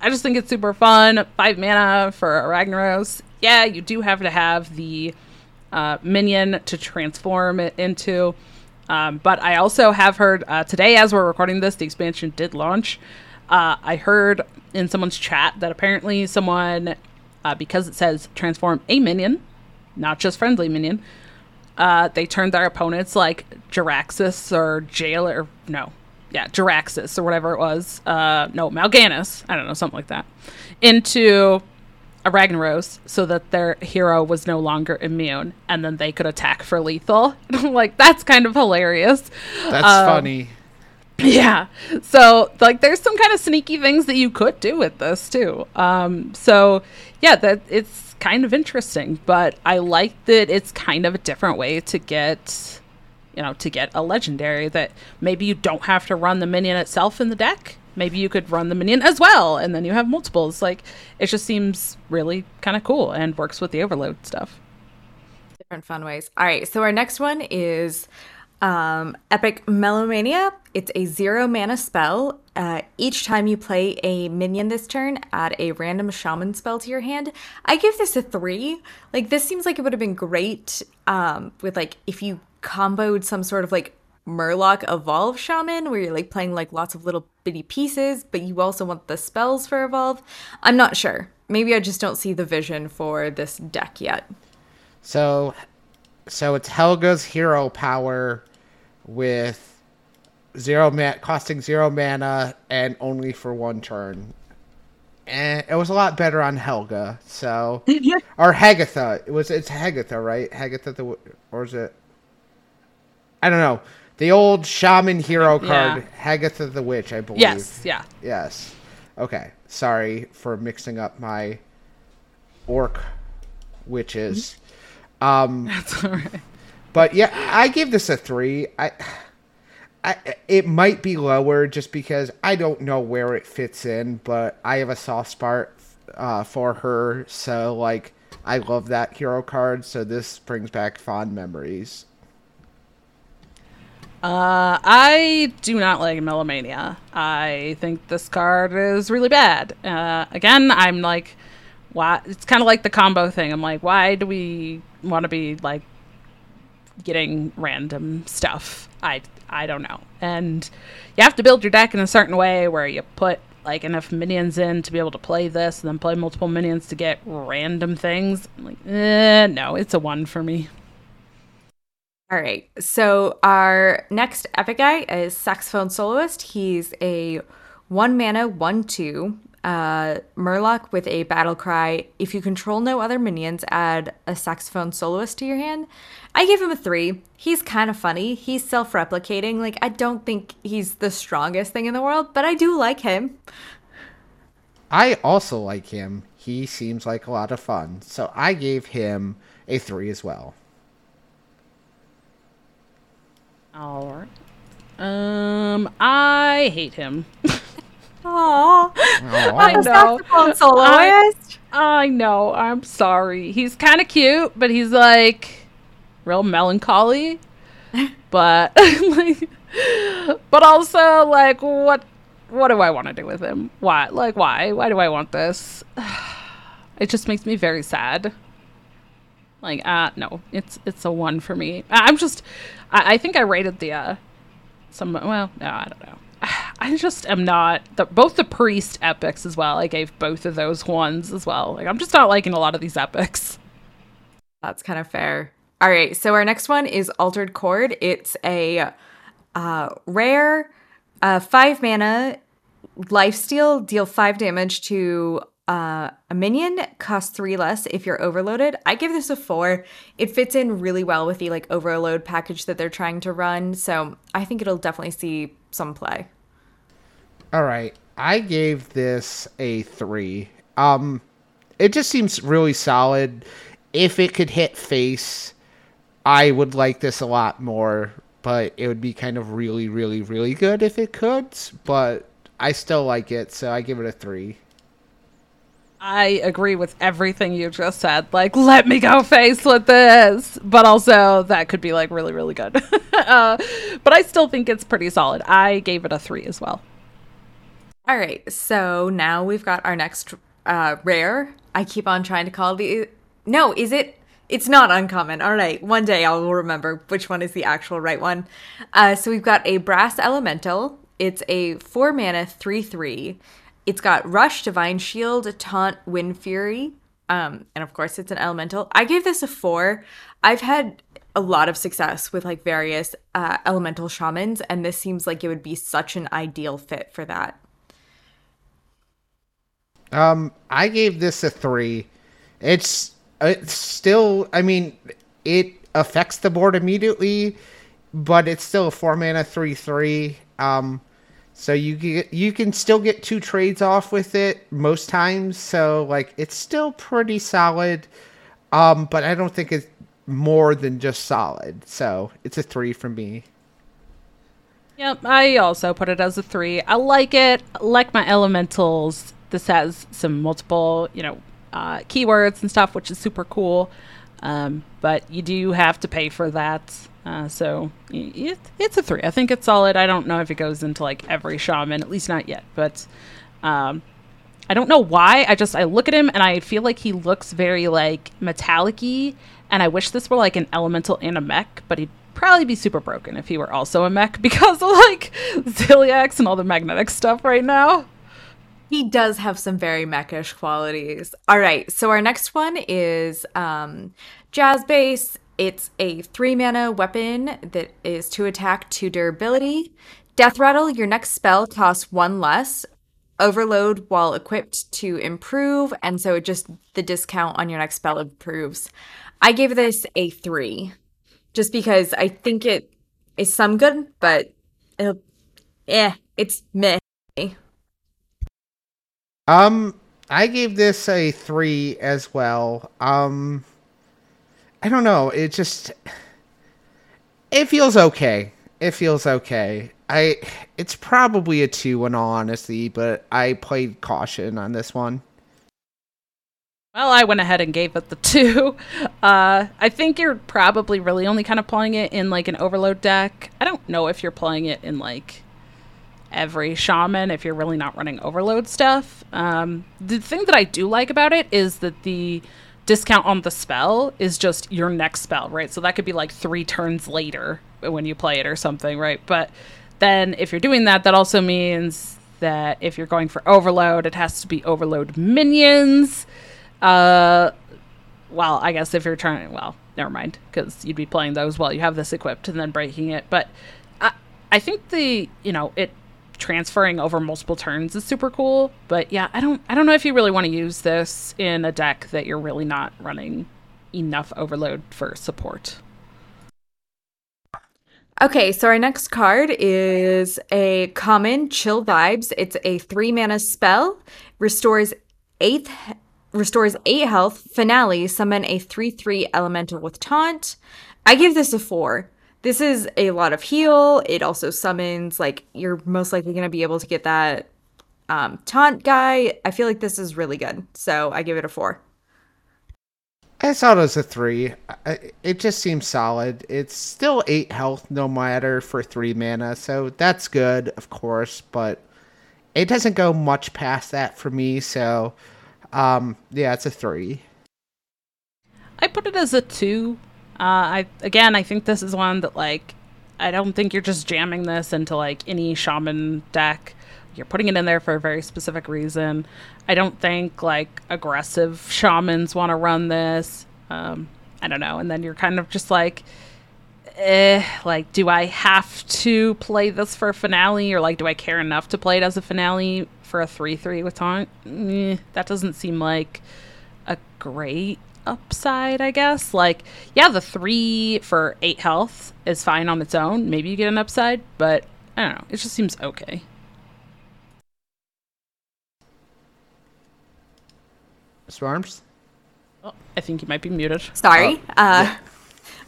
I just think it's super fun. Five mana for Ragnaros. Yeah, you do have to have the uh, minion to transform it into. Um, but I also have heard uh, today, as we're recording this, the expansion did launch. Uh, I heard in someone's chat that apparently someone, uh, because it says transform a minion, not just friendly minion, uh, they turned their opponents like Jaraxxus or Jailer. No, yeah, Jaraxxus or whatever it was. Uh, no, Mal'Ganis. I don't know, something like that. Into a Ragnaros so that their hero was no longer immune and then they could attack for lethal. like, that's kind of hilarious. That's um, funny. Yeah. So, like, there's some kind of sneaky things that you could do with this, too. Um, so, yeah, that it's kind of interesting, but I like that it's kind of a different way to get, you know, to get a legendary that maybe you don't have to run the minion itself in the deck. Maybe you could run the minion as well, and then you have multiples. Like, it just seems really kind of cool and works with the overload stuff. Different fun ways. All right, so our next one is um, Epic Melomania. It's a zero mana spell. Uh, each time you play a minion this turn, add a random shaman spell to your hand. I give this a three. Like, this seems like it would have been great um, with, like, if you comboed some sort of, like, Murloc Evolve Shaman, where you're, like, playing, like, lots of little bitty pieces, but you also want the spells for Evolve. I'm not sure. Maybe I just don't see the vision for this deck yet. So, so it's Helga's hero power with zero man costing zero mana and only for one turn. And it was a lot better on Helga. So or Hagatha. It was it's Hagatha, right? Hagatha the or is it? I don't know. The old shaman hero card, yeah. Hagatha the Witch, I believe. Yes, yeah. Yes. Okay. Sorry for mixing up my orc witches. Um, That's all right. But yeah, I give this a three. I, I, it might be lower just because I don't know where it fits in, but I have a soft spot uh, for her. So like, I love that hero card. So this brings back fond memories. Uh, I do not like Melomania. I think this card is really bad. Uh, again, I'm like, why? It's kind of like the combo thing. I'm like, why do we want to be like getting random stuff. I I don't know. And you have to build your deck in a certain way where you put like enough minions in to be able to play this and then play multiple minions to get random things. I'm like, eh, no, it's a one for me. All right. So our next epic guy is Saxophone Soloist. He's a one mana, one two uh, Murloc with a battle cry. If you control no other minions, add a saxophone soloist to your hand. I gave him a three. He's kind of funny. He's self replicating. Like, I don't think he's the strongest thing in the world, but I do like him. I also like him. he seems like a lot of fun. So I gave him a three as well. All right. Um, I hate him. Aww. I know. not soloist. I know. I'm sorry. He's kind of cute, but he's like real melancholy. but like, but also like, what? What do I want to do with him? Why? Like, why? Why do I want this? It just makes me very sad. Like, uh, no, it's it's a one for me. I- I'm just, I, I think I rated the uh, some. Well, no, I don't know. I just am not the both the priest epics as well. I gave both of those ones as well. Like I'm just not liking a lot of these epics. That's kind of fair. All right, so our next one is Altered Chord. It's a uh, rare uh, five mana lifesteal, deal five damage to uh, a minion, cost three less if you're overloaded. I give this a four. It fits in really well with the like overload package that they're trying to run, so I think it'll definitely see some play. All right. I gave this a three. Um, it just seems really solid. If it could hit face, I would like this a lot more, but it would be kind of really, really, really good if it could. But I still like it, so I give it a three. I agree with everything you just said. Like, let me go face with this, but also that could be like really, really good. uh, but I still think it's pretty solid. I gave it a three as well. All right, so now we've got our next uh, rare. I keep on trying to call the. No, is it? It's not uncommon. All right, one day I will remember which one is the actual right one. Uh, so we've got a brass elemental. It's a four mana three three. It's got rush, divine shield, taunt, wind fury, um, and of course it's an elemental. I gave this a four. I've had a lot of success with like various uh, elemental shamans, and this seems like it would be such an ideal fit for that. Um, I gave this a three. It's it's still. I mean, it affects the board immediately, but it's still a four mana three three. Um, so you get you can still get two trades off with it most times. So like it's still pretty solid. Um, but I don't think it's more than just solid. So it's a three for me. Yep, I also put it as a three. I like it. Like my elementals. This has some multiple, you know, uh, keywords and stuff, which is super cool. Um, but you do have to pay for that. Uh, so it, it's a three. I think it's solid. I don't know if it goes into like every shaman, at least not yet. But um, I don't know why. I just I look at him and I feel like he looks very like metallic-y, and I wish this were like an elemental and a mech, but he'd probably be super broken if he were also a mech because of like Ziliax and all the magnetic stuff right now. He does have some very mechish qualities. All right, so our next one is um, Jazz Bass. It's a three mana weapon that is to attack, two durability. Death Rattle, your next spell costs one less. Overload while equipped to improve, and so it just the discount on your next spell improves. I gave this a three, just because I think it is some good, but eh, it's meh. Um, I gave this a three as well. Um, I don't know. It just it feels okay. It feels okay. I it's probably a two in all honesty, but I played caution on this one. Well, I went ahead and gave it the two. Uh, I think you're probably really only kind of playing it in like an overload deck. I don't know if you're playing it in like every shaman if you're really not running overload stuff. Um, the thing that I do like about it is that the discount on the spell is just your next spell, right? So that could be like three turns later when you play it or something, right? But then if you're doing that, that also means that if you're going for overload, it has to be overload minions. Uh, well, I guess if you're trying, well, never mind, because you'd be playing those while you have this equipped and then breaking it. But I, I think the, you know, it transferring over multiple turns is super cool. But yeah, I don't, I don't know if you really want to use this in a deck that you're really not running enough overload for support. Okay, so our next card is a common chill vibes. It's a three mana spell, restores eighth restores 8 health. Finale, summon a 3 3 elemental with taunt. I give this a 4. This is a lot of heal. It also summons, like, you're most likely going to be able to get that um, taunt guy. I feel like this is really good. So I give it a 4. I thought it was a three. It just seems solid. It's still eight health, no matter for three mana, so that's good, of course. But it doesn't go much past that for me. So, um, yeah, it's a three. I put it as a two. Uh, I again, I think this is one that like I don't think you're just jamming this into like any shaman deck. You're putting it in there for a very specific reason. I don't think like aggressive shamans want to run this. Um, I don't know. And then you're kind of just like, eh, like, do I have to play this for a finale, or like, do I care enough to play it as a finale for a three-three with taunt? Eh, that doesn't seem like a great upside, I guess. Like, yeah, the three for eight health is fine on its own. Maybe you get an upside, but I don't know. It just seems okay. Swarms? Oh, I think you might be muted. Sorry. Oh, uh, yeah.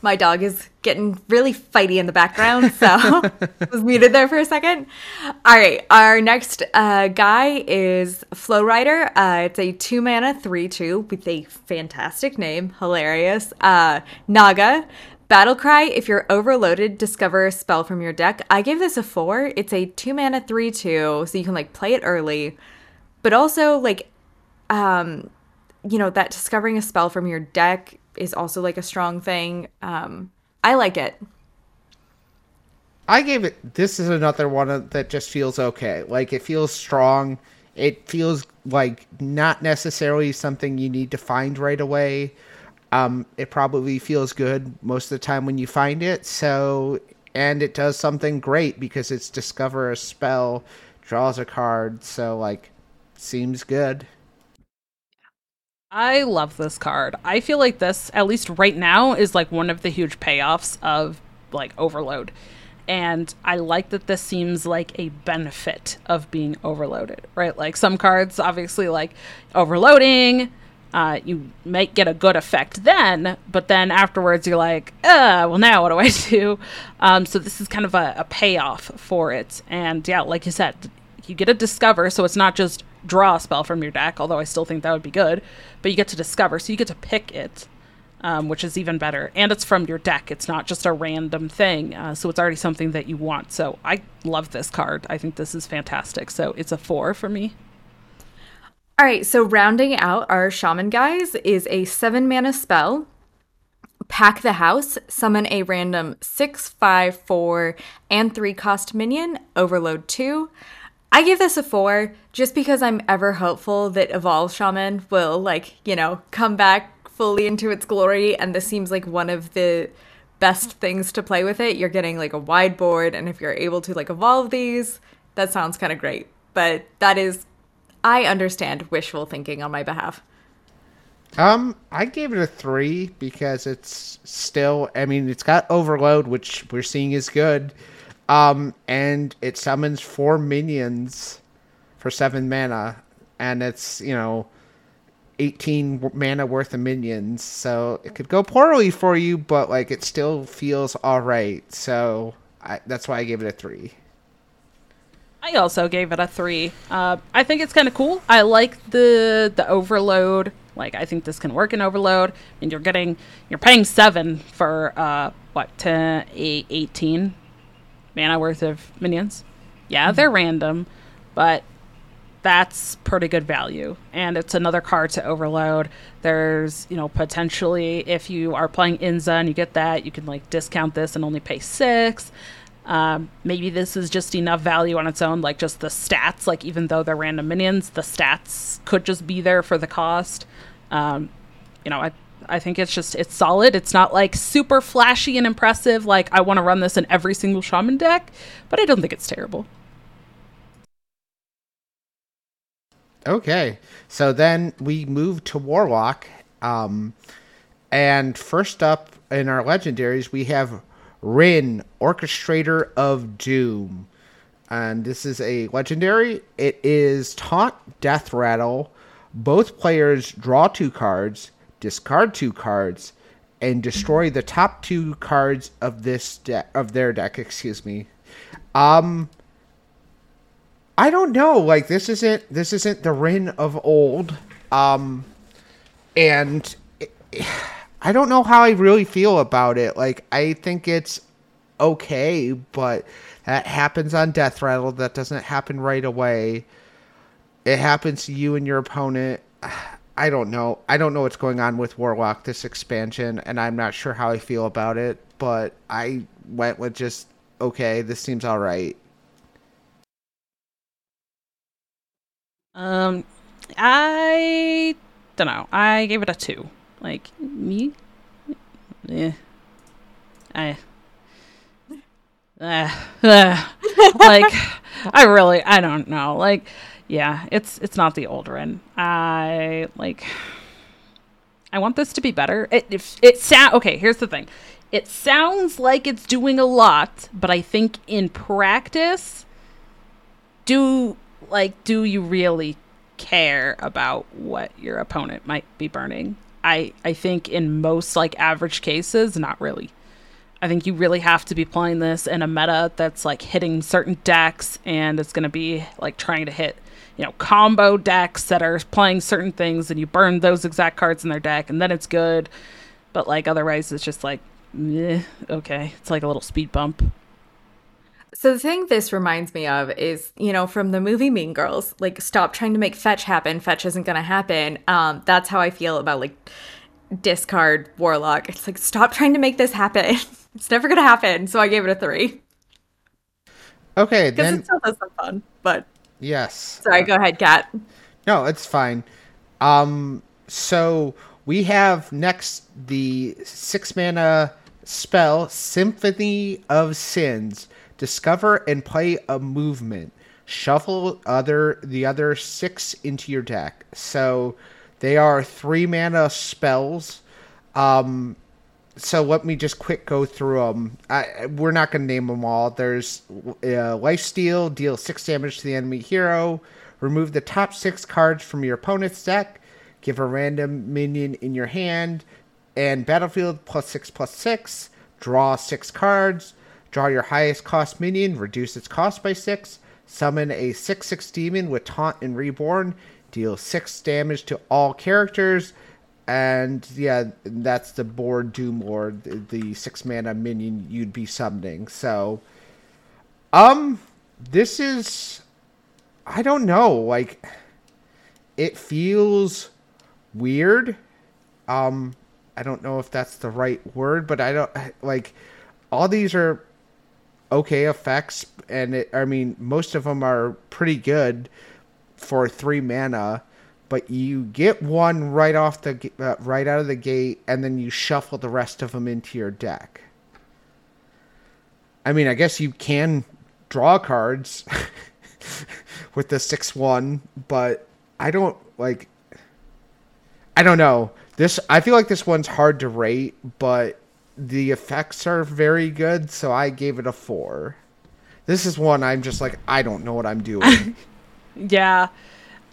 My dog is getting really fighty in the background, so was muted there for a second. All right, our next uh, guy is Flow Rider. Uh, it's a two mana three two with a fantastic name, hilarious. Uh, Naga. Battle Cry, if you're overloaded, discover a spell from your deck. I give this a four. It's a two mana three two, so you can like play it early, but also like um you know, that discovering a spell from your deck is also like a strong thing. Um, I like it. I gave it. This is another one that just feels okay. Like it feels strong. It feels like not necessarily something you need to find right away. Um, it probably feels good most of the time when you find it. So, and it does something great because it's discover a spell, draws a card. So, like, seems good. I love this card. I feel like this, at least right now, is like one of the huge payoffs of like overload. And I like that this seems like a benefit of being overloaded, right? Like some cards, obviously, like overloading, uh, you might get a good effect then, but then afterwards you're like, uh, well, now what do I do? Um, so this is kind of a, a payoff for it. And yeah, like you said, you get to discover, so it's not just draw a spell from your deck, although I still think that would be good. But you get to discover, so you get to pick it, um, which is even better. And it's from your deck; it's not just a random thing. Uh, so it's already something that you want. So I love this card. I think this is fantastic. So it's a four for me. All right, so rounding out our shaman guys is a seven mana spell. Pack the house, summon a random six, five, four, and three cost minion, overload two. I give this a four just because I'm ever hopeful that Evolve Shaman will, like, you know, come back fully into its glory. And this seems like one of the best things to play with it. You're getting like a wide board, and if you're able to like evolve these, that sounds kind of great. But that is, I understand wishful thinking on my behalf. Um, I gave it a three because it's still. I mean, it's got overload, which we're seeing is good. Um, and it summons four minions for seven mana, and it's you know, eighteen mana worth of minions. So it could go poorly for you, but like it still feels all right. So I, that's why I gave it a three. I also gave it a three. Uh, I think it's kind of cool. I like the the overload. Like I think this can work in overload. And you're getting you're paying seven for uh, what to 18 mana worth of minions. Yeah, mm-hmm. they're random, but that's pretty good value. And it's another card to overload. There's, you know, potentially if you are playing Inzah and you get that, you can like discount this and only pay six. Um, maybe this is just enough value on its own, like just the stats. Like even though they're random minions, the stats could just be there for the cost. Um, you know, I I think it's just it's solid. It's not like super flashy and impressive. Like I want to run this in every single shaman deck, but I don't think it's terrible. Okay, so then we move to Warlock, um, and first up in our legendaries we have Rin, Orchestrator of Doom, and this is a legendary. It is Taunt Death Rattle Both players draw two cards, discard two cards, and destroy the top two cards of this deck of their deck. Excuse me. Um, I don't know. Like this isn't this isn't the Rin of old. Um, and it, I don't know how I really feel about it. Like I think it's okay, but that happens on Death Rattle. That doesn't happen right away. It happens to you and your opponent. I don't know. I don't know what's going on with Warlock this expansion, and I'm not sure how I feel about it. But I went with just okay. This seems all right. Um, I don't know. I gave it a two. Like me, yeah. I, uh, uh, like, I really, I don't know. Like, yeah, it's it's not the old Rin. I like. I want this to be better. It if it sound okay. Here's the thing. It sounds like it's doing a lot, but I think in practice, do like do you really care about what your opponent might be burning? I I think in most like average cases, not really. I think you really have to be playing this in a meta that's like hitting certain decks and it's going to be like trying to hit, you know, combo decks that are playing certain things and you burn those exact cards in their deck and then it's good. But like otherwise it's just like eh, okay, it's like a little speed bump. So the thing this reminds me of is, you know, from the movie Mean Girls, like stop trying to make fetch happen. Fetch isn't going to happen. Um, that's how I feel about like discard warlock. It's like stop trying to make this happen. it's never going to happen. So I gave it a three. Okay, Because then it still has some fun. But yes. sorry, go ahead, Kat. No, it's fine. Um, so we have next the six mana spell Symphony of Sins. Discover and play a movement. Shuffle other the other six into your deck. So they are three mana spells. Um, so let me just quick go through them. I, we're not going to name them all. There's uh, life steal, deal six damage to the enemy hero. Remove the top six cards from your opponent's deck. Give a random minion in your hand, and battlefield plus six plus six. Draw six cards. Draw your highest cost minion. Reduce its cost by six. Summon a six six demon with taunt and reborn. Deal six damage to all characters and yeah, that's the board Doom Lord, the, six mana minion you'd be summoning. So, um, this is, I don't know, like, it feels weird. Um, I don't know if that's the right word, but I don't like all these are okay effects, and it, I mean most of them are pretty good for three mana but you get one right off the uh, right out of the gate, and then you shuffle the rest of them into your deck. I mean, I guess you can draw cards with the six one, but I don't like. I don't know this. I feel like this one's hard to rate, but the effects are very good, so I gave it a four. This is one I'm just like I don't know what I'm doing. Yeah.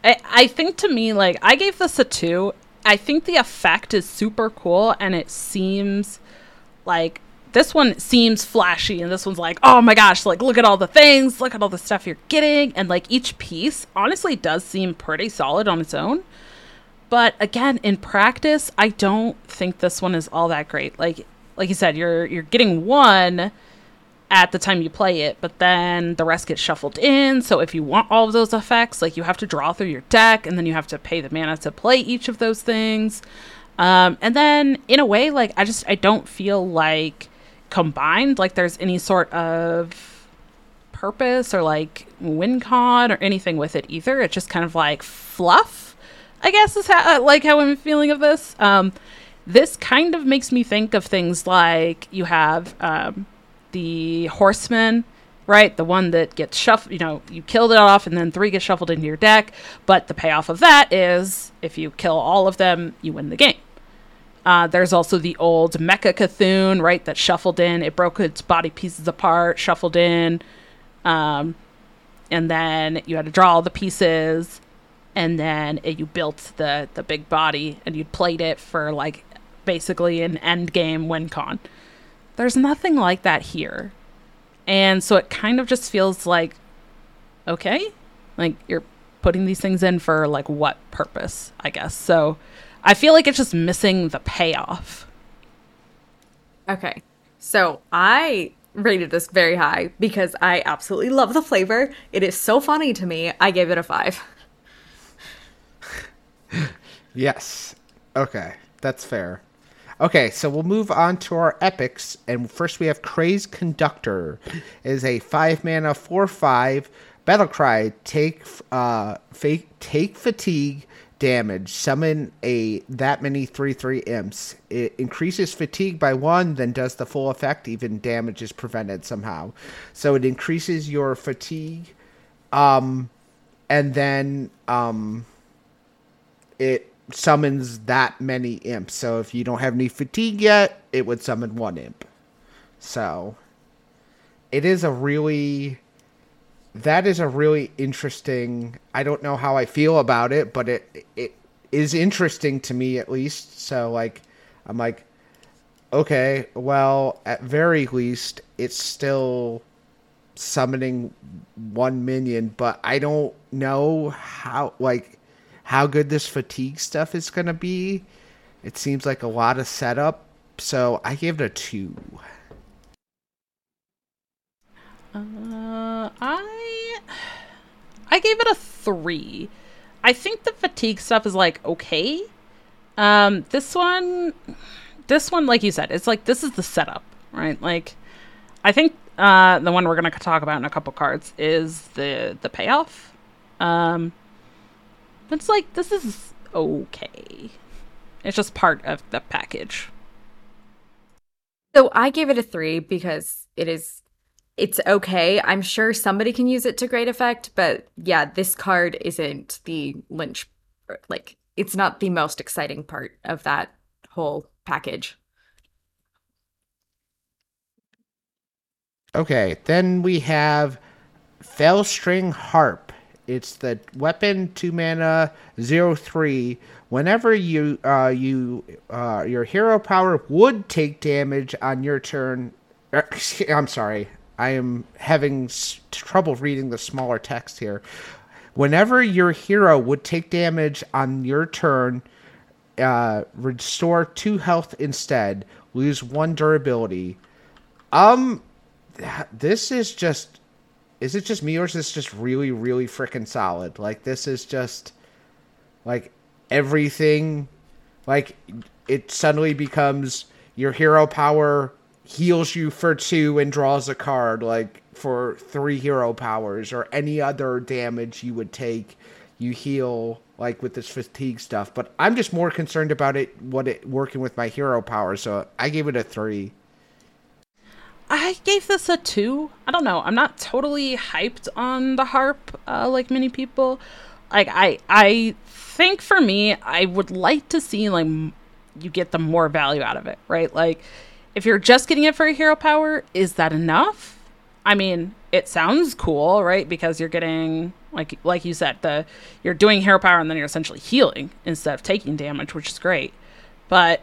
I, I think to me, like, I gave this a two. I think the effect is super cool and it seems like this one seems flashy and this one's like, oh my gosh, like, look at all the things, look at all the stuff you're getting. And like, each piece honestly does seem pretty solid on its own. But again, in practice, I don't think this one is all that great. Like, like you said, you're you're getting one at the time you play it, but then the rest gets shuffled in. So if you want all of those effects, like you have to draw through your deck and then you have to pay the mana to play each of those things. Um, and then in a way, like I just I don't feel like combined like there's any sort of purpose or like win con or anything with it either. It's just kind of like fluff, I guess is how like how I'm feeling of this. Um, this kind of makes me think of things like you have um, the horseman right? The one that gets shuffled you know you killed it off and then three get shuffled into your deck. But the payoff of that is if you kill all of them you win the game. Uh, there's also the old Mecha'thun, right that shuffled in. It broke its body pieces apart shuffled in. Um, and then you had to draw all the pieces. And then it, you built the the big body and you played it for like basically an end game win con. There's nothing like that here. And so it kind of just feels like okay, like you're putting these things in for like what purpose, I guess. So I feel like it's just missing the payoff. Okay. So I rated this very high because I absolutely love the flavor. It is so funny to me. I gave it a five. Yes. Okay, that's fair. Okay, so we'll move on to our epics, and first we have Crazed Conductor. It is a five mana four five battle cry. Take uh, fake take fatigue damage. Summon a that many three three imps. It increases fatigue by one, then does the full effect. Even damage is prevented somehow. So it increases your fatigue, um, and then um, it summons that many imps. So if you don't have any fatigue yet, it would summon one imp. So it is a really that is a really interesting I don't know how I feel about it, but it it is interesting to me at least. So like I'm like okay, well at very least it's still summoning one minion, but I don't know how like how good this fatigue stuff is going to be. It seems like a lot of setup, so I gave it a two. Uh, I I gave it a three. I think the fatigue stuff is like okay. Um, this one, this one, like you said, it's like this is the setup, right? Like, I think uh, the one we're gonna talk about in a couple cards is the the payoff. Um, it's like this is okay. It's just part of the package. So I gave it a three because it is it's okay. I'm sure somebody can use it to great effect, but yeah, this card isn't the lynch like it's not the most exciting part of that whole package. Okay, then we have Felstring Harp. It's the weapon two mana zero three. Whenever you uh, you uh, your hero power would take damage on your turn. Er, I'm sorry, I am having trouble reading the smaller text here. Whenever your hero would take damage on your turn, uh, restore two health instead. Lose one durability. Um, this is just is it just me or is this just really really freaking solid? Like this is just like everything like it suddenly becomes your hero power heals you for two and draws a card like for three hero powers or any other damage you would take you heal like with this fatigue stuff. But i'm just more concerned about it what it working with my hero power. So i gave it a three I gave this a two. I don't know. I'm not totally hyped on the harp uh, like many people. Like I, I think for me, I would like to see like you get the more value out of it, right? Like if you're just getting it for a hero power, is that enough? I mean, it sounds cool, right? Because you're getting like like you said, the you're doing hero power and then you're essentially healing instead of taking damage, which is great. But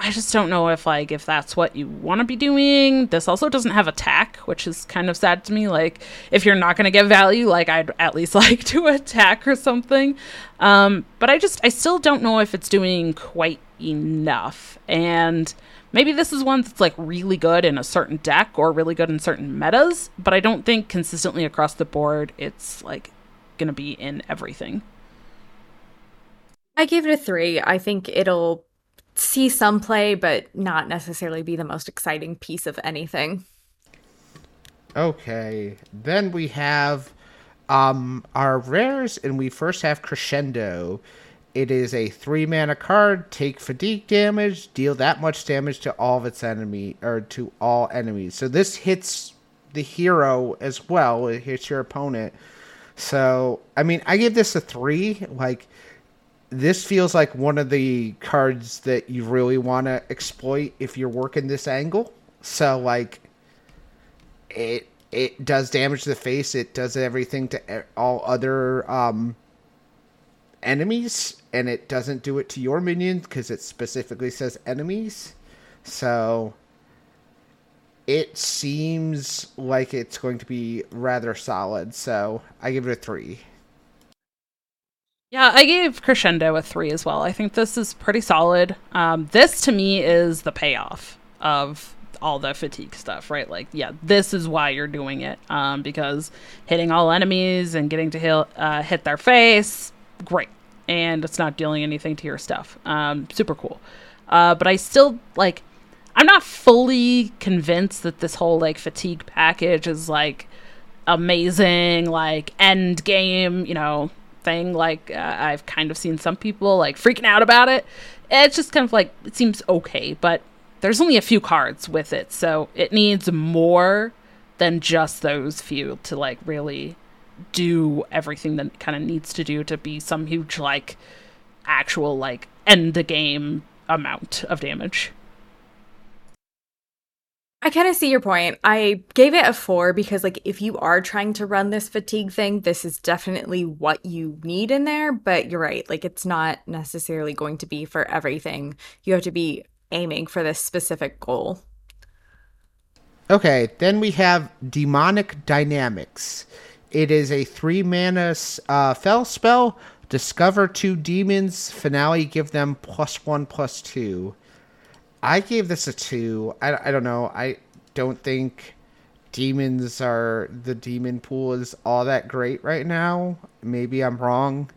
I just don't know if like if that's what you want to be doing. This also doesn't have attack, which is kind of sad to me. Like if you're not going to get value, like I'd at least like to attack or something. Um, but I just I still don't know if it's doing quite enough. And maybe this is one that's like really good in a certain deck or really good in certain metas, but I don't think consistently across the board it's like going to be in everything. I gave it a 3. I think it'll see some play, but not necessarily be the most exciting piece of anything. Okay, then we have um, our rares, and we first have Crescendo. It is a three mana card. Take fatigue damage. Deal that much damage to all of its enemy or to all enemies. So this hits the hero as well. It hits your opponent. So I mean, I give this a three. Like this feels like one of the cards that you really want to exploit if you're working this angle. So like it it does damage to the face. It does everything to all other um enemies, and it doesn't do it to your minions because it specifically says enemies. So it seems like it's going to be rather solid. So I give it a three. Yeah, I gave Crescendo a three as well. I think this is pretty solid. Um, this to me is the payoff of all the fatigue stuff, right? Like, yeah, this is why you're doing it. Um, because hitting all enemies and getting to hit, uh, hit their face, great. And it's not dealing anything to your stuff. Um, super cool. Uh, but I still, like, I'm not fully convinced that this whole, like, fatigue package is, like, amazing, like, end game, you know, thing. Like, uh, I've kind of seen some people, like, freaking out about it. It's just kind of like, it seems okay, but there's only a few cards with it, so it needs more than just those few to like really do everything that kind of needs to do to be some huge like actual like end the game amount of damage. I kind of see your point. I gave it a four because, like, if you are trying to run this fatigue thing, this is definitely what you need in there. But you're right. Like, it's not necessarily going to be for everything. You have to be aiming for this specific goal. Okay, then we have Demonic Dynamics. It is a three mana uh, fel spell. Discover two demons. Finale, give them plus one, plus two. I gave this a two. I, I don't know. I don't think demons are the demon pool is all that great right now. Maybe I'm wrong.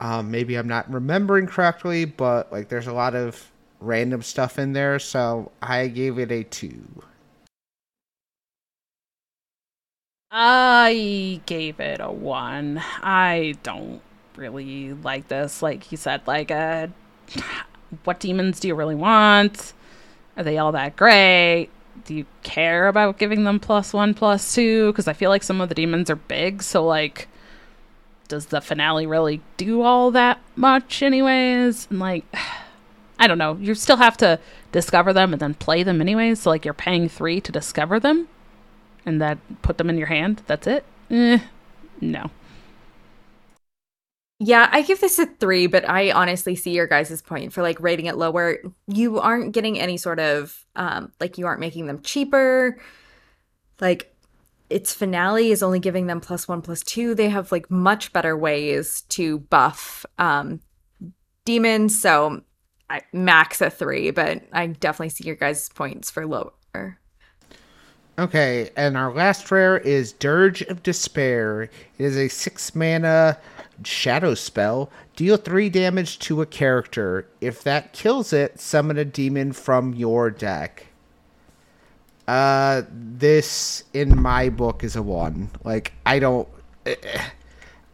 Um, maybe I'm not remembering correctly, but like there's a lot of random stuff in there, so I gave it a two. I gave it a one. I don't really like this. Like he said, like, uh, what demons do you really want? Are they all that great? Do you care about giving them plus one, plus two? Because I feel like some of the demons are big, so like, does the finale really do all that much, anyways? And like. I don't know. You still have to discover them and then play them anyways. So like you're paying three to discover them, and that put them in your hand. That's it. Eh, no. Yeah, I give this a three, but I honestly see your guys' point for like rating it lower. You aren't getting any sort of um like you aren't making them cheaper. Like its finale is only giving them plus one plus two. They have like much better ways to buff um demons. So I, max a three, but I definitely see your guys' points for lower. Okay, and our last rare is Dirge of Despair. It is a six mana shadow spell. Deal three damage to a character. If that kills it, summon a demon from your deck. Uh, this in my book is a one. Like I don't,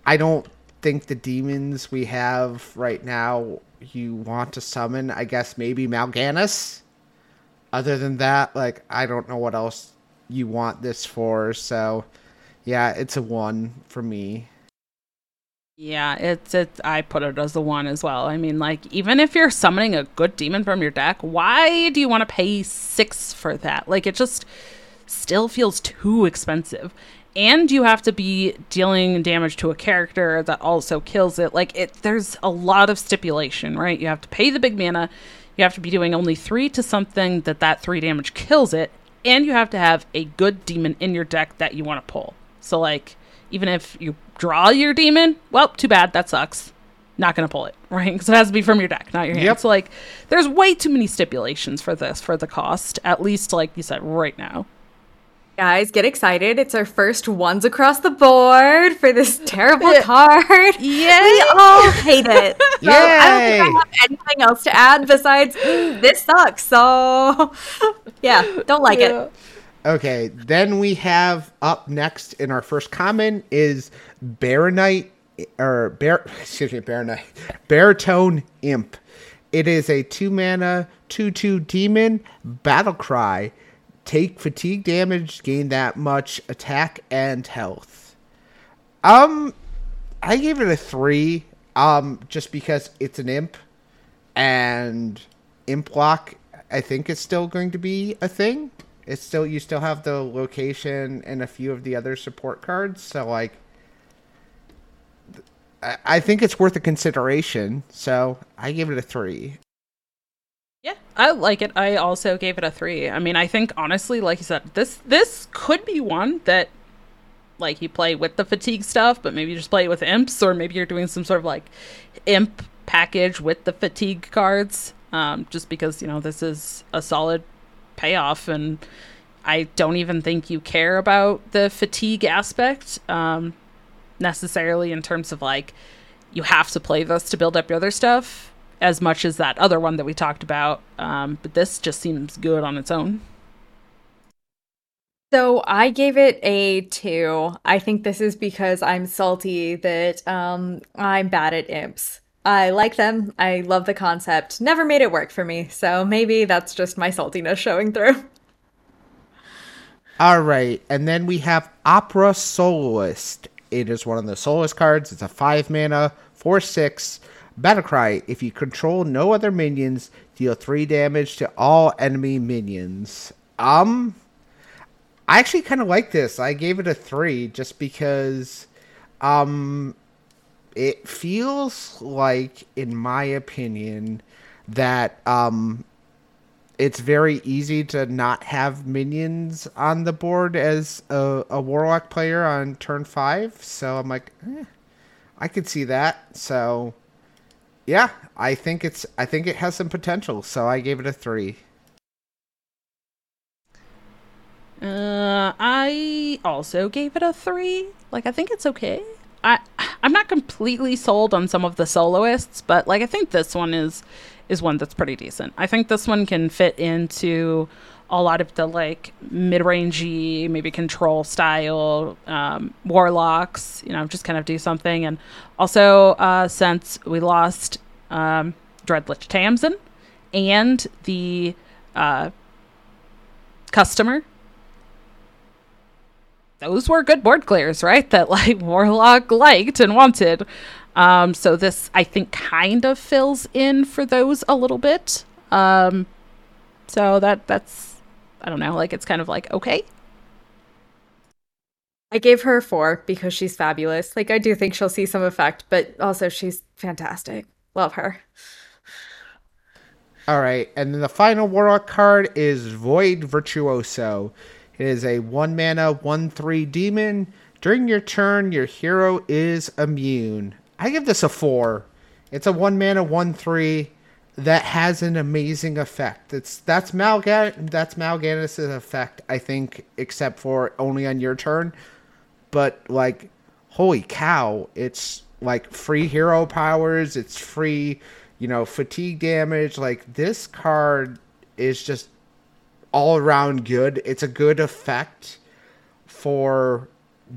I don't think the demons we have right now you want to summon, I guess maybe Mal'Ganis. Other than that, like I don't know what else you want this for. So, yeah, it's a one for me. Yeah, it's it's I put it as a one as well. I mean, like even if you're summoning a good demon from your deck, why do you want to pay six for that? Like it just still feels too expensive and you have to be dealing damage to a character that also kills it. Like it there's a lot of stipulation, right? You have to pay the big mana, you have to be doing only 3 to something that that 3 damage kills it, and you have to have a good demon in your deck that you want to pull. So like even if you draw your demon, well, too bad, that sucks. Not gonna pull it, right? Because it has to be from your deck, not your hand. Yep. So like, there's way too many stipulations for this for the cost. At least, like you said, right now. Guys, get excited. It's our first ones across the board for this terrible card. Yeah. We all hate it. So Yay! I don't think I have anything else to add besides this sucks. So yeah, don't like yeah. it. Okay, then we have up next in our first comment is Baronite or Bear excuse me, Baronite. Baritone Imp. It is a two mana, two two demon battle cry take fatigue damage, gain that much attack and health. Um, I gave it a three. Um, just because it's an imp, and imp lock, I think is still going to be a thing. It's still you still have the location and a few of the other support cards. So like, I, I think it's worth a consideration. So I give it a three. Yeah, I like it. I also gave it a three. I mean, I think honestly, like you said, this this could be one that like you play with the fatigue stuff, but maybe you just play it with imps, or maybe you're doing some sort of like imp package with the fatigue cards. Um, just because you know this is a solid payoff, and I don't even think you care about the fatigue aspect um, necessarily in terms of like you have to play this to build up your other stuff as much as that other one that we talked about. Um, but this just seems good on its own. So I gave it a two. I think this is because I'm salty that um, I'm bad at imps. I like them. I love the concept. Never made it work for me. So maybe that's just my saltiness showing through. All right, and then we have Opera Soloist. It is one of the Soloist cards. It's a five mana, four six. Battlecry. If you control no other minions, deal three damage to all enemy minions. Um, I actually kind of like this. I gave it a three just because, um, it feels like, in my opinion, that um, it's very easy to not have minions on the board as a, a warlock player on turn five. So I'm like, eh, I could see that. So yeah, I think it's I think it has some potential. So I gave it a three. Uh, I also gave it a three. Like, I think it's okay. I I'm not completely sold on some of the soloists, but like I think this one is is one that's pretty decent. I think this one can fit into a lot of the like mid-rangey, maybe control style um, warlocks. You know, just kind of do something. And also, uh, since we lost um, Dreadlich Tamsin and the uh, customer, those were good board clears, right? That like Warlock liked and wanted. Um, so this, I think, kind of fills in for those a little bit. Um, so that that's, I don't know, like it's kind of like okay. I gave her a four because she's fabulous. Like I do think she'll see some effect, but also she's fantastic. Love her. All right, and then the final Warlock card is Void Virtuoso. It is a one mana, one three demon. During your turn, your hero is immune. I give this a four. It's a one mana one three that has an amazing effect. It's that's Malgan that's Mal'Ganis' effect, I think, except for only on your turn. But like, holy cow! It's like free hero powers. It's free, you know, fatigue damage. Like this card is just all around good. It's a good effect for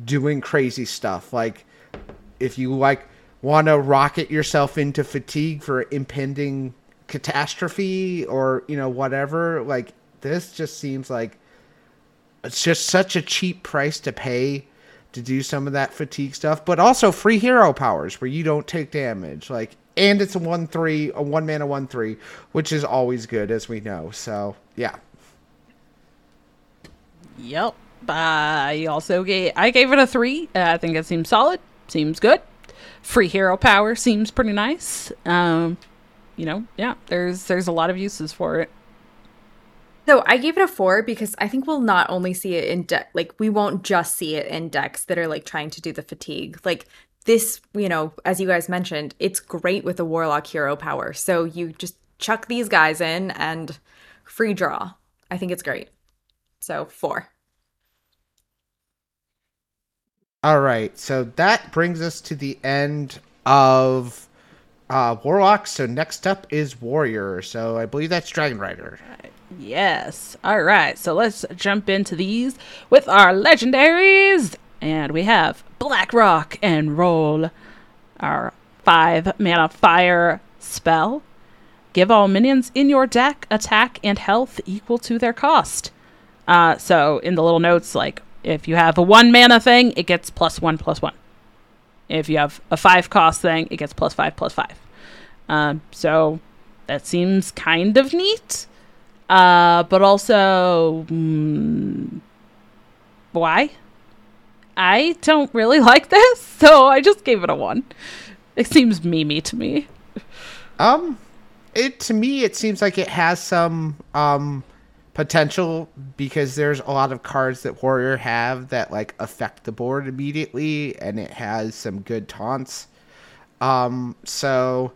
doing crazy stuff. Like if you like want to rocket yourself into fatigue for impending catastrophe or you know whatever like this just seems like it's just such a cheap price to pay to do some of that fatigue stuff but also free hero powers where you don't take damage like and it's a 1-3 a 1 mana 1-3 which is always good as we know so yeah Yep. I also gave I gave it a three. Uh, I think it seems solid. Seems good. Free hero power seems pretty nice. Um, you know, yeah. There's there's a lot of uses for it. So I gave it a four because I think we'll not only see it in deck, like we won't just see it in decks that are like trying to do the fatigue. Like this, you know, as you guys mentioned, it's great with the warlock hero power. So you just chuck these guys in and free draw. I think it's great. So four. All right, so that brings us to the end of uh, Warlock. So next up is Warrior. So I believe that's Dragon Rider. Yes. All right. So let's jump into these with our legendaries. And we have Black Rock and Roll, our five mana fire spell. Give all minions in your deck attack and health equal to their cost. Uh, so in the little notes, like if you have a one mana thing, it gets plus one plus one. If you have a five cost thing, it gets plus five plus five. Um, so that seems kind of neat. Uh, but also, mm, why? I don't really like this, so I just gave it a one. It seems memey to me. Um, it to me it seems like it has some um potential because there's a lot of cards that warrior have that like affect the board immediately, and it has some good taunts. Um, so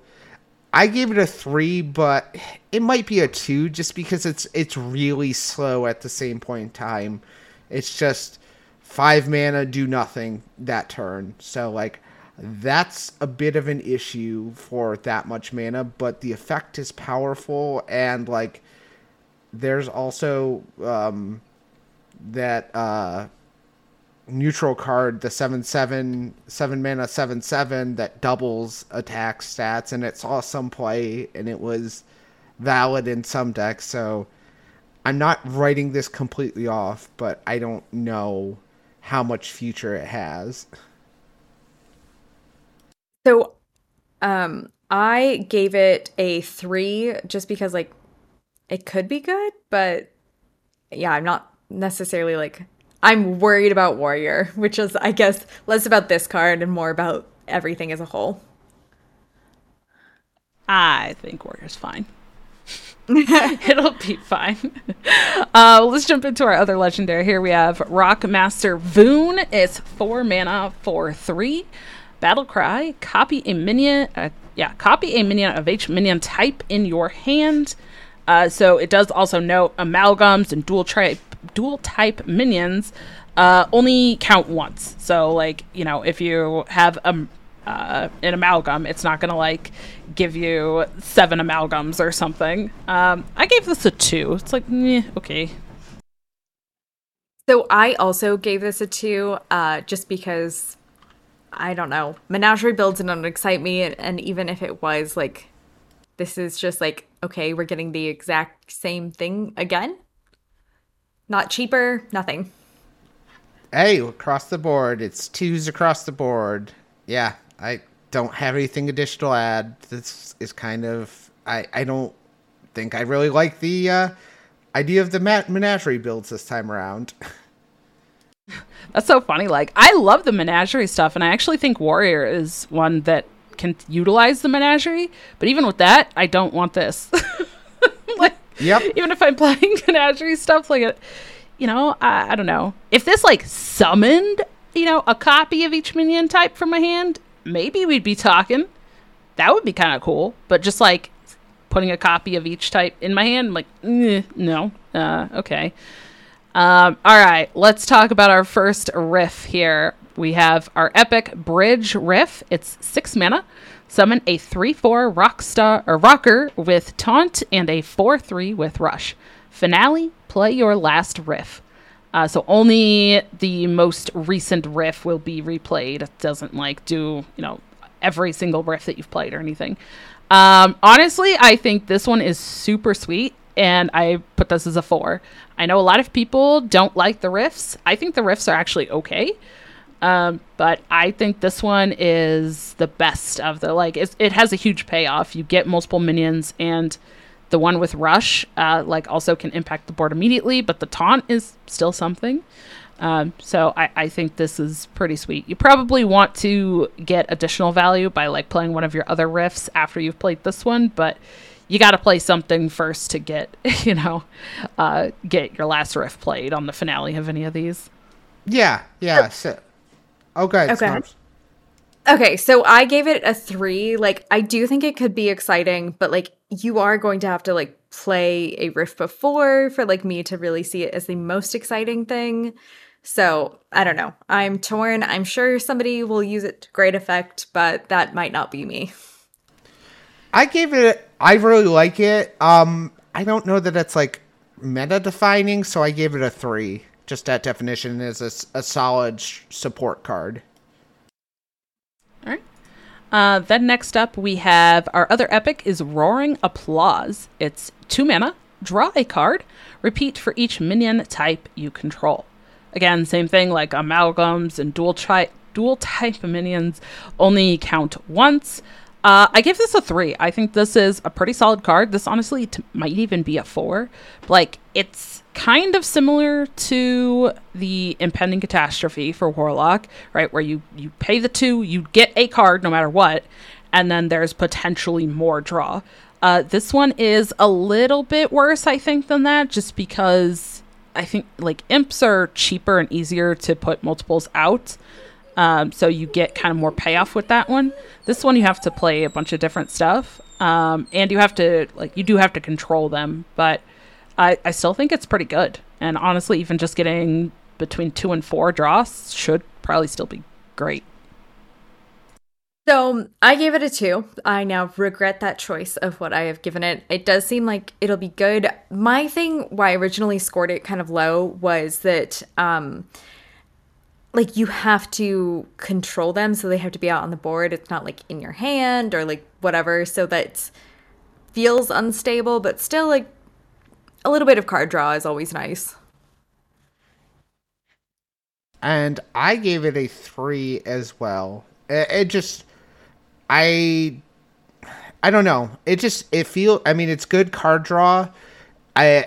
I gave it a three, but it might be a two just because it's it's really slow at the same point in time. It's just five mana do nothing that turn. So like that's a bit of an issue for that much mana, but the effect is powerful and like there's also um that uh neutral card, the 7 7, 7 mana 7 7 that doubles attack stats, and it saw some play and it was valid in some decks. So I'm not writing this completely off, but I don't know how much future it has. So um I gave it a 3 just because like it could be good, but yeah, I'm not necessarily like I'm worried about Warrior, which is, I guess, less about this card and more about everything as a whole. I think Warrior's fine. It'll be fine. Uh, let's jump into our other legendary. Here we have Rockmaster Voone. It's four mana for three. Battle Cry. Copy a minion. Uh, yeah, copy a minion of each minion type in your hand. Uh, so it does also note amalgams and dual type dual type minions uh, only count once. So like you know if you have a uh, an amalgam, it's not gonna like give you seven amalgams or something. Um, I gave this a two. It's like eh, okay. So I also gave this a two, uh, just because I don't know menagerie builds don't excite me, and, and even if it was like, this is just like okay, we're getting the exact same thing again. Not cheaper, nothing. Hey, across the board, it's twos across the board. Yeah, I don't have anything additional to add. This is kind of I I don't think I really like the uh, idea of the menagerie builds this time around. That's so funny. Like I love the menagerie stuff, and I actually think Warrior is one that can utilize the menagerie. But even with that, I don't want this. yep. Even if I'm playing menagerie stuff, like it, you know, I, I don't know if this like summoned, you know, a copy of each minion type from my hand. Maybe we'd be talking. That would be kind of cool. But just like putting a copy of each type in my hand, I'm like, eh, no, uh, okay. Um, all right, let's talk about our first riff here. We have our epic bridge riff. It's six mana. Summon a 3 4 rock star or rocker with taunt and a 4 3 with rush. Finale, play your last riff. Uh, so only the most recent riff will be replayed. It doesn't like do, you know, every single riff that you've played or anything. Um, honestly, I think this one is super sweet and I put this as a four. I know a lot of people don't like the riffs. I think the riffs are actually okay. Um, but I think this one is the best of the like. it has a huge payoff. You get multiple minions, and the one with rush, uh, like also can impact the board immediately. But the taunt is still something. Um, so I, I think this is pretty sweet. You probably want to get additional value by like playing one of your other riffs after you've played this one, but you got to play something first to get you know uh, get your last riff played on the finale of any of these. Yeah, yeah. So, okay. Okay. Okay, so I gave it a three. Like, I do think it could be exciting, but like, you are going to have to like play a riff before for like me to really see it as the most exciting thing. So I don't know. I'm torn. I'm sure somebody will use it to great effect, but that might not be me. I gave it. I really like it. Um, I don't know that it's like meta defining, so I gave it a three. Just that definition is a, a solid sh- support card. All right. Uh, then next up we have our other epic is Roaring Applause. It's two mana. Draw a card. Repeat for each minion type you control. Again, same thing like amalgams and dual tri- dual type minions only count once. Uh, I give this a three. I think this is a pretty solid card. This honestly t- might even be a four. Like it's kind of similar to the impending catastrophe for Warlock, right? Where you you pay the two, you get a card no matter what, and then there's potentially more draw. Uh, this one is a little bit worse, I think, than that, just because I think like imps are cheaper and easier to put multiples out. Um, so you get kind of more payoff with that one. This one you have to play a bunch of different stuff, um, and you have to like you do have to control them. But I, I still think it's pretty good. And honestly, even just getting between two and four draws should probably still be great. So I gave it a two. I now regret that choice of what I have given it. It does seem like it'll be good. My thing, why I originally scored it kind of low, was that um, like you have to control them so they have to be out on the board it's not like in your hand or like whatever so that feels unstable but still like a little bit of card draw is always nice and i gave it a three as well it, just i i don't know it just it feel i mean it's good card draw i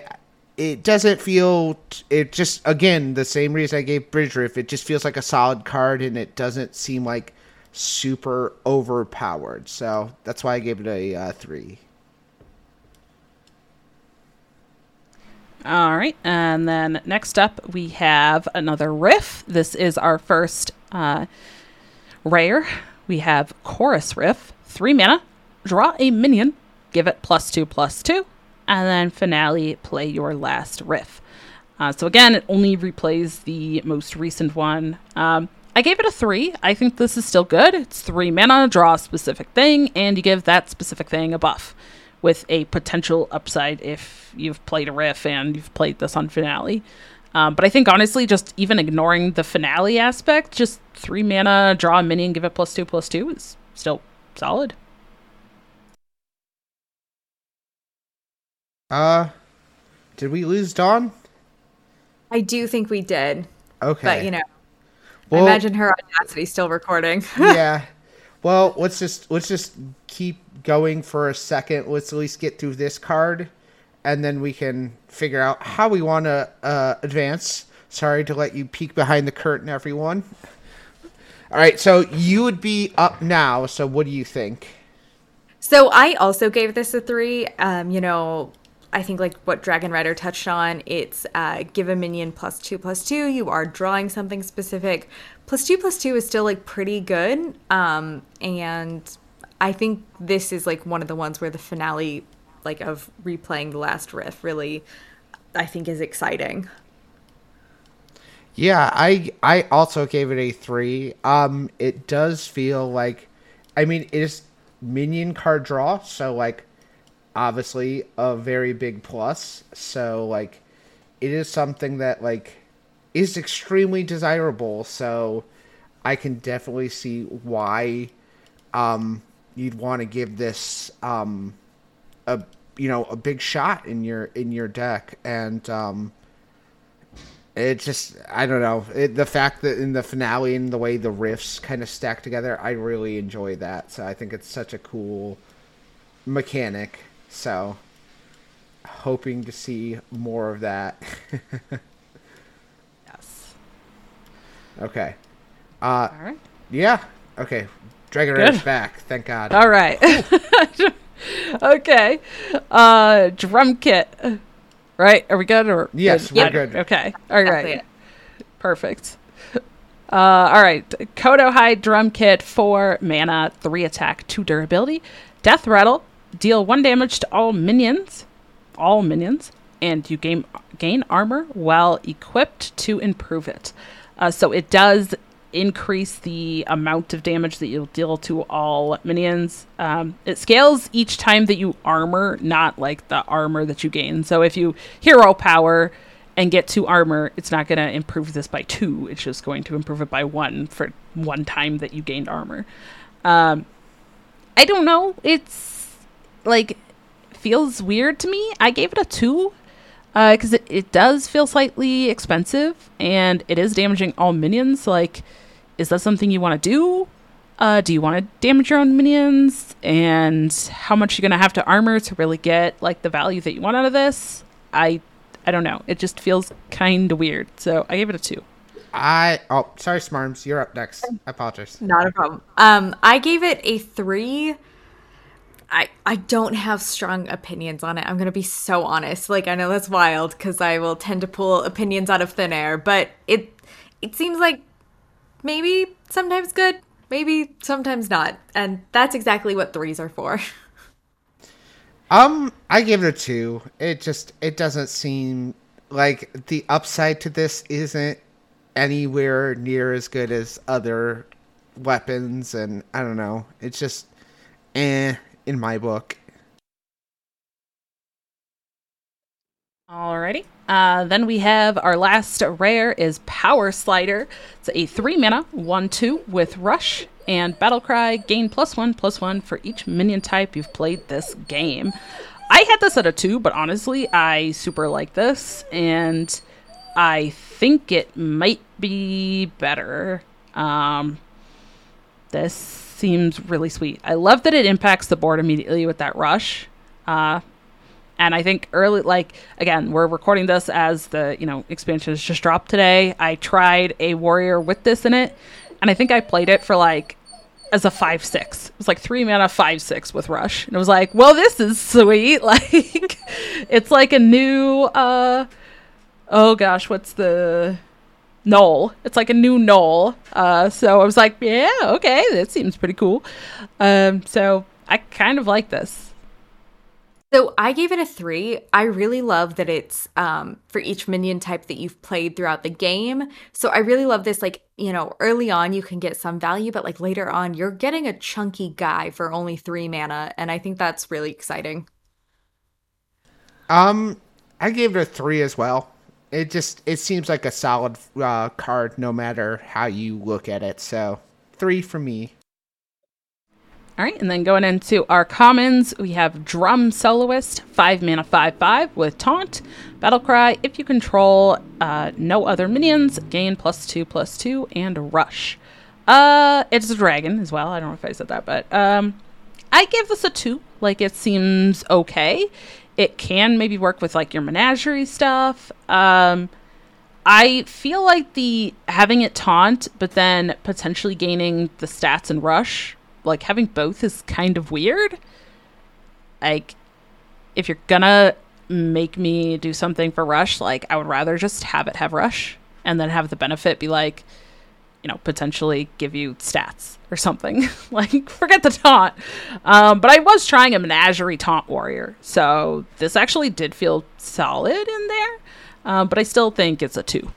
it doesn't feel it just again the same reason I gave Bridge Riff. It just feels like a solid card and it doesn't seem like super overpowered. So that's why I gave it a uh, three. All right, and then next up we have another riff. This is our first uh, rare. We have Chorus Riff, three mana, draw a minion, give it plus two plus two, and then finale, play your last riff. Uh, so again, it only replays the most recent one. Um, I gave it a three. I think this is still good. It's three mana, draw a specific thing, and you give that specific thing a buff with a potential upside if you've played a riff and you've played this on finale. Um, but I think honestly, just even ignoring the finale aspect, just three mana, draw a minion, give it plus two plus two is still solid. Uh, did we lose Dawn? I do think we did. Okay. But, you know, well, I imagine her audacity still recording. yeah. Well, let's just let's just keep going for a second. Let's at least get through this card, and then we can figure out how we want to uh, advance. Sorry to let you peek behind the curtain, everyone. All right, so you would be up now. So, what do you think? So, I also gave this a three. Um, you know, I think like what Dragon Rider touched on, it's uh, give a minion plus two plus two. You are drawing something specific. Plus two plus two is still like pretty good. Um, and I think this is like one of the ones where the finale, like of replaying the last riff, really, I think is exciting. Yeah, I I also gave it a three. Um, it does feel like, I mean, it is minion card draw, so like obviously a very big plus. So like it is something that like is extremely desirable. So I can definitely see why um you'd want to give this um a you know a big shot in your in your deck and um it just I don't know it, the fact that in the finale and the way the riffs kind of stack together I really enjoy that so I think it's such a cool mechanic so, hoping to see more of that. yes. Okay. Uh, All right. Yeah. Okay. Dragon Rider's back. Thank God. All right. okay. Uh, drum kit. Right? Are we good? Or yes, we're good. Okay. All right. Perfect. Uh, all right. Kodohide Drumkit, four mana, three attack, two durability. Death Rattle, deal one damage to all minions, all minions, and you gain gain armor while equipped to improve it. Uh, so it does increase the amount of damage that you'll deal to all minions. Um, it scales each time that you armor, not like the armor that you gain. So if you hero power and get two armor, it's not going to improve this by two. It's just going to improve it by one for one time that you gained armor. Um, I don't know. It's like feels weird to me. I gave it a two because uh, it, it does feel slightly expensive and it is damaging all minions. Like, is that something you want to do? Uh, do you want to damage your own minions? And how much you're gonna have to armor to really get like the value that you want out of this? I I don't know. It just feels kind of weird. So I gave it a two. I oh sorry, Smarms, you're up next. I apologize. Not a problem. Um, I gave it a three. I I don't have strong opinions on it. I'm gonna be so honest. Like I know that's wild because I will tend to pull opinions out of thin air, but it it seems like maybe sometimes good, maybe sometimes not, and that's exactly what threes are for. Um, I give it a two. It just it doesn't seem like the upside to this isn't anywhere near as good as other weapons, and I don't know. It's just eh in my book. Alrighty. Uh, then we have our last rare is Power Slider. It's a three mana, one two with Rush and Battle Cry. Gain plus one plus one for each minion type you've played this game. I had this at a two, but honestly, I super like this, and I think it might be better. Um, this seems really sweet. I love that it impacts the board immediately with that rush. Uh, and I think early, like again, we're recording this as the you know expansion has just dropped today. I tried a warrior with this in it, and I think I played it for like as a five six. It was like three mana five six with rush, and it was like, well, this is sweet. Like it's like a new. uh Oh gosh, what's the Gnoll. It's like a new Gnoll. Uh, so I was like, yeah, okay, that seems pretty cool. Um, so I kind of like this. So I gave it a three. I really love that it's um, for each minion type that you've played throughout the game. So I really love this. Like, you know, early on you can get some value, but like later on, you're getting a chunky guy for only three mana. And I think that's really exciting. Um, I gave it a three as well. It just it seems like a solid uh, card no matter how you look at it. So three for me. All right, and then going into our commons, we have Drum Soloist, 5 mana 5 5 with Taunt, Battle Cry. If you control uh, no other minions, gain plus 2 plus 2, and Rush. Uh, it's a dragon as well. I don't know if I said that, but um, I give this a 2. Like, it seems okay. It can maybe work with like your menagerie stuff. Um, I feel like the having it taunt, but then potentially gaining the stats and rush like having both is kind of weird. Like if you're gonna make me do something for rush, like I would rather just have it have rush and then have the benefit be like, you know, potentially give you stats or something. like forget the taunt. Um, but I was trying a menagerie taunt warrior, so this actually did feel solid in there. Um, but I still think it's a two.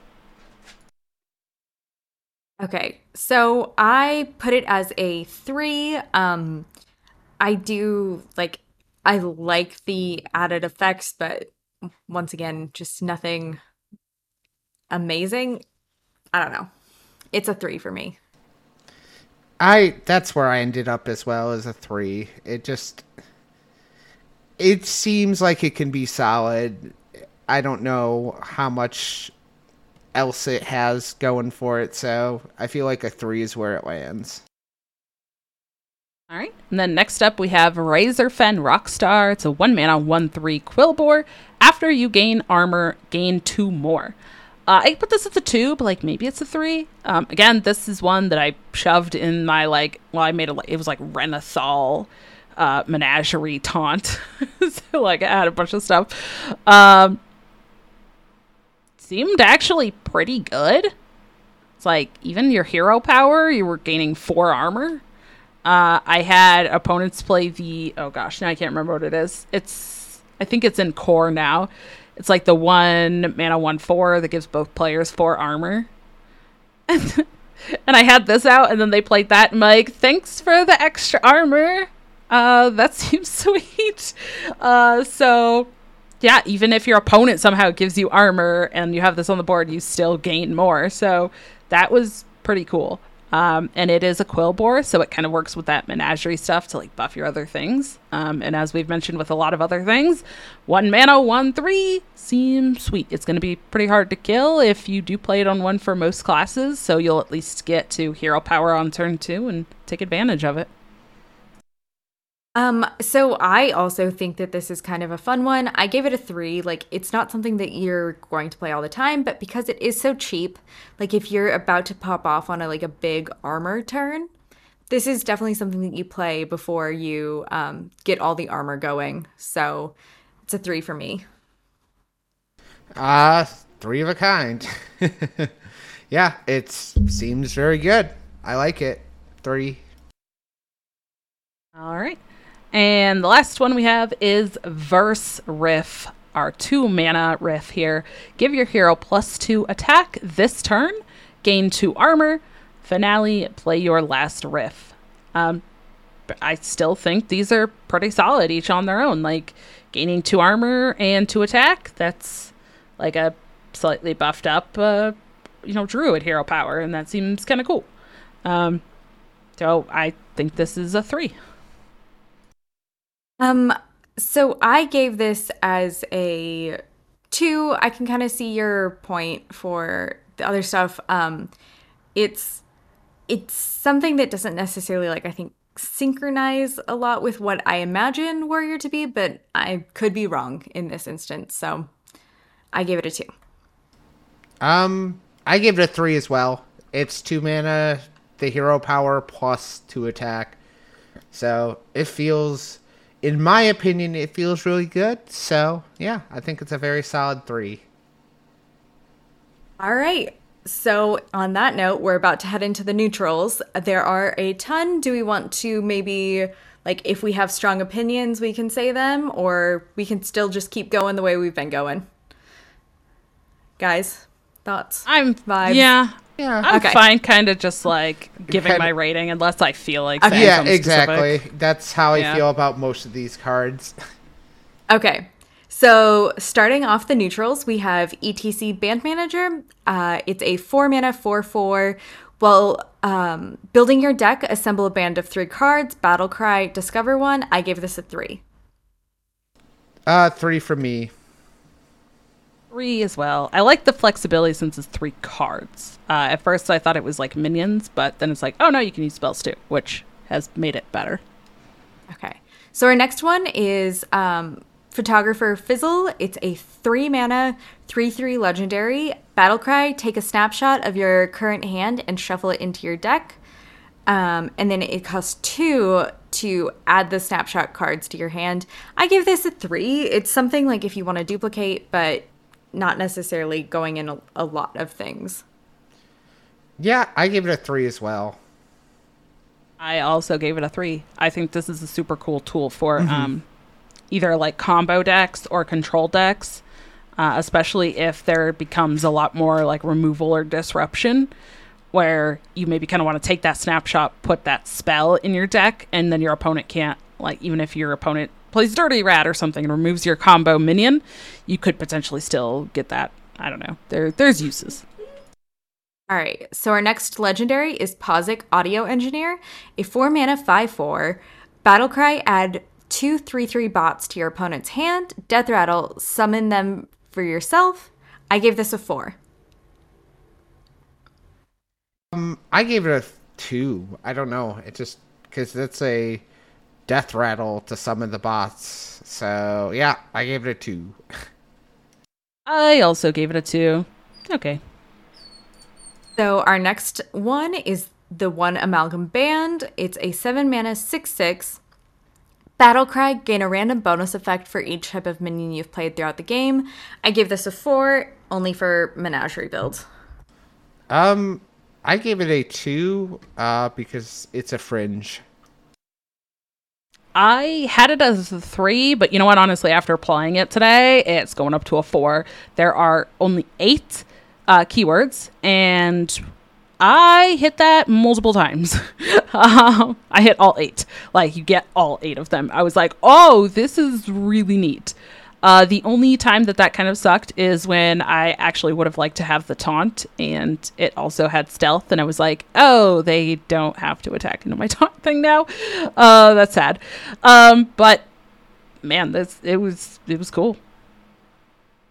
Okay, so I put it as a three. Um, I do like, I like the added effects, but once again, just nothing amazing. I don't know. It's a three for me. I that's where I ended up as well as a three. It just it seems like it can be solid. I don't know how much else it has going for it. So I feel like a three is where it lands. All right. And then next up, we have Razorfen Rockstar. It's a one mana, one three Quilboar. After you gain armor, gain two more. Uh, I put this as a two, but like maybe it's a three. Um, again, this is one that I shoved in my like. Well, I made a it was like Renathal uh, menagerie taunt. so like I had a bunch of stuff. Um, seemed actually pretty good. It's like even your hero power, you were gaining four armor. Uh, I had opponents play the oh gosh, now I can't remember what it is. It's I think it's in core now. It's like the one mana one four that gives both players four armor. and I had this out, and then they played that. And like, thanks for the extra armor. Uh, that seems sweet. Uh, so yeah, even if your opponent somehow gives you armor and you have this on the board, you still gain more. So that was pretty cool. Um, and it is a quilboar, so it kind of works with that menagerie stuff to like buff your other things. Um, and as we've mentioned with a lot of other things, one mana, one three seems sweet. It's going to be pretty hard to kill if you do play it on one for most classes, so you'll at least get to hero power on turn two and take advantage of it. Um, so I also think that this is kind of a fun one. I gave it a three. Like, it's not something that you're going to play all the time, but because it is so cheap, like if you're about to pop off on a like a big armor turn, this is definitely something that you play before you um, get all the armor going. So it's a three for me. Uh, three of a kind. yeah, it seems very good. I like it. Three. All right. And the last one we have is Verse Riff, our two mana riff here. Give your hero plus two attack this turn, gain two armor. Finale, play your last riff. Um, I still think these are pretty solid, each on their own. Like gaining two armor and two attack, that's like a slightly buffed up, uh, you know, druid hero power, and that seems kind of cool. Um, so I think this is a three. Um, so I gave this as a two. I can kind of see your point for the other stuff. Um, it's it's something that doesn't necessarily like I think synchronize a lot with what I imagine Warrior to be, but I could be wrong in this instance. So I gave it a two. Um, I gave it a three as well. It's two mana, the hero power plus two attack. So it feels in my opinion, it feels really good. So, yeah, I think it's a very solid three. All right. So, on that note, we're about to head into the neutrals. There are a ton. Do we want to maybe, like, if we have strong opinions, we can say them, or we can still just keep going the way we've been going? Guys, thoughts? I'm vibes. Yeah, Yeah. I'm Okay. fine, kind of just like giving Kinda- my rating unless I feel like. Okay. yeah, exactly. specific. That's how I Yeah. feel about most of these cards. Okay. So, starting off the neutrals, we have ETC Band Manager. Uh, it's a four mana, four four. Well, um, building your deck, assemble a band of three cards. Battle Cry, discover one. I gave this a three. Uh, three for me. Three as well. I like the flexibility since it's three cards. Uh, at first, I thought it was like minions, but then it's like, oh no, you can use spells too, which has made it better. Okay. So our next one is um, Photographer Fizzle. It's a three mana, three three legendary battle cry. Take a snapshot of your current hand and shuffle it into your deck. Um, and then it costs two to add the snapshot cards to your hand. I give this a three. It's something like if you want to duplicate, but not necessarily going in a, a lot of things. Yeah, I gave it a three as well. I also gave it a three. I think this is a super cool tool for um, either like combo decks or control decks, uh, especially if there becomes a lot more like removal or disruption, where you maybe kind of want to take that snapshot, put that spell in your deck, and then your opponent can't, like, even if your opponent plays Dirty Rat or something and removes your combo minion, you could potentially still get that. I don't know. There, there's uses. All right, so our next legendary is Pozzik Audio Engineer, a 4 mana 5 4. Battle Cry, add two 3 3 bots to your opponent's hand. Death Rattle, summon them for yourself. I gave this a 4. Um, I gave it a two. I don't know. It just because that's a death rattle to summon the bots. So yeah, I gave it a two. I also gave it a two. Okay. So our next one is the one Amalgam Band. It's a 7 mana 6 6. Battle Cry, gain a random bonus effect for each type of minion you've played throughout the game. I give this a 4, only for Menagerie builds. Um, I gave it a two. Uh, because it's a fringe. I had it as a three, but you know what? Honestly, after playing it today, it's going up to a four. There are only eight uh, keywords, and I hit that multiple times. um, I hit all eight. Like, you get all eight of them. I was like, oh, this is really neat. Uh, the only time that that kind of sucked is when I actually would have liked to have the taunt, and it also had stealth, and I was like, oh, they don't have to attack into my taunt thing now. Uh, that's sad. Um, but man, this it was it was cool.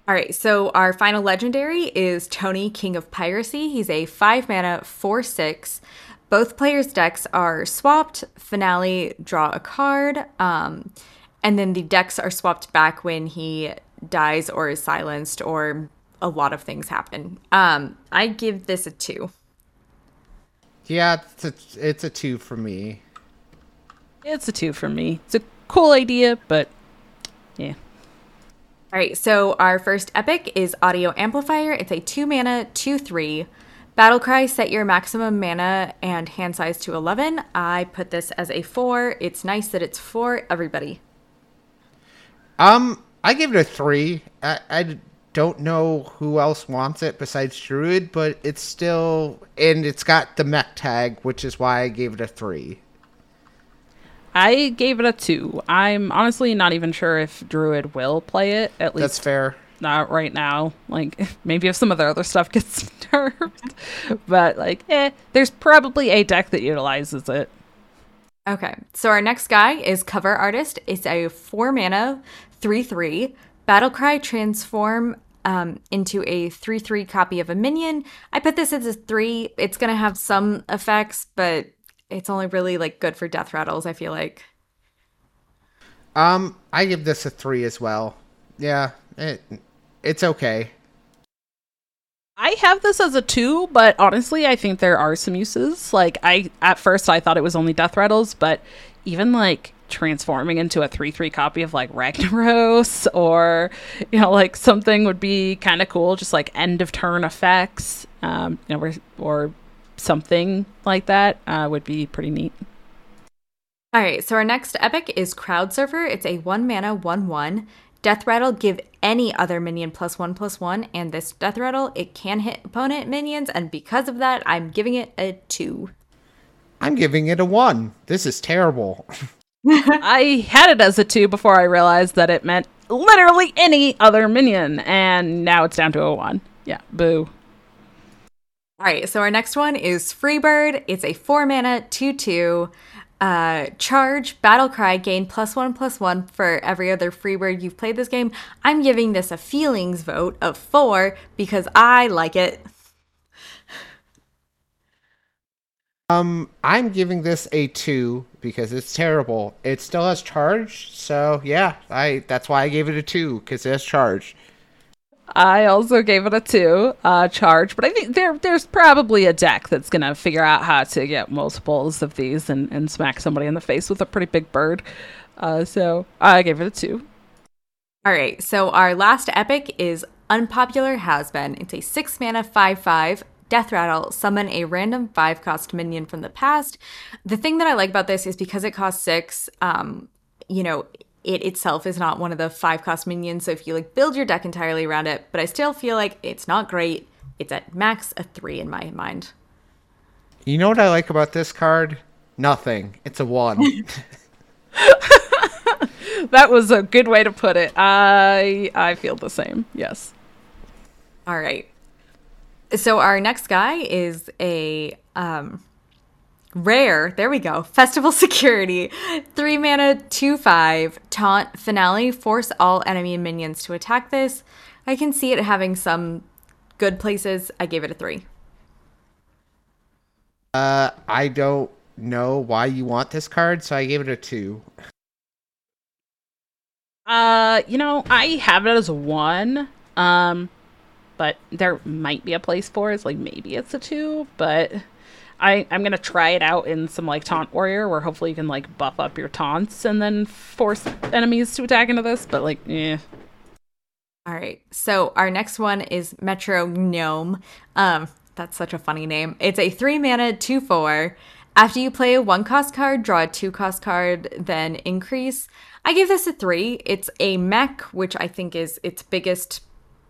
All right, so our final legendary is Tony, King of Piracy. He's a five mana, four six. Both players' decks are swapped. Finale, draw a card. Um, and then the decks are swapped back when he dies or is silenced or a lot of things happen. Um, I give this a two. Yeah, it's a, it's a two for me. It's a two for me. It's a cool idea, but yeah. All right, so our first epic is Audio Amplifier. It's a two mana, two three. Battle Cry, set your maximum mana and hand size to 11. I put this as a four. It's nice that it's for everybody. Um, I give it a three. I, I don't know who else wants it besides Druid, but it's still and it's got the mech tag, which is why I gave it a three. I gave it a two. I'm honestly not even sure if Druid will play it. At least That's fair. not right now. Like maybe if some of the other stuff gets nerfed, but like, eh, there's probably a deck that utilizes it. Okay, so our next guy is Cover Artist. It's a four mana, three three. Battle Cry transform um, into a three three copy of a minion. I put this as a three. It's gonna have some effects, but it's only really like good for death rattles. I feel like. Um, I give this a three as well. Yeah, it it's okay. I have this as a two, but honestly, I think there are some uses. Like I at first I thought it was only death rattles, but even like transforming into a three three copy of like Ragnaros or you know like something would be kind of cool, just like end of turn effects, um, you know, or, or something like that uh, would be pretty neat. All right, so our next epic is Crowd Surfer. It's a one mana, one one. Death Rattle, give any other minion plus one plus one, and this Death Rattle, it can hit opponent minions, and because of that, I'm giving it a two. I'm giving it a one. This is terrible. I had it as a two before I realized that it meant literally any other minion, and now it's down to a one. Yeah, boo. All right, so our next one is Freebird. It's a four mana, two two. Uh, charge, battle cry, gain plus one plus one for every other Freebird you've played this game. I'm giving this a feelings vote of four because I like it. Um, I'm giving this a two because it's terrible. It still has charge, so yeah, I that's why I gave it a two because it has charge. I also gave it a two uh, charge, but I think there there's probably a deck that's gonna figure out how to get multiples of these and, and smack somebody in the face with a pretty big bird. Uh, so I gave it a two. All right, so our last epic is Unpopular Has Been. It's a six mana, five five. Death Rattle, summon a random five cost minion from the past. The thing that I like about this is because it costs six, um, you know, it itself is not one of the five cost minions. So if you like build your deck entirely around it, but I still feel like it's not great. It's at max a three in my mind. You know what I like about this card? Nothing. It's a one. That was a good way to put it. I I feel the same. Yes. All right. So our next guy is a um rare. There we go. Festival security. 3 mana 2 5 taunt finale force all enemy minions to attack this. I can see it having some good places. I gave it a 3. uh, I don't know why you want this card, so I gave it a two. Uh, you know, I have it as a one. Um, but there might be a place for it. It's like maybe it's a two, but I I'm gonna try it out in some like taunt warrior where hopefully you can like buff up your taunts and then force enemies to attack into this. But like, yeah, All right. So our next one is Metro Gnome. Um, that's such a funny name. It's a three mana, two four. After you play a one cost card, draw a two cost card, then increase. I give this a three. It's a mech, which I think is its biggest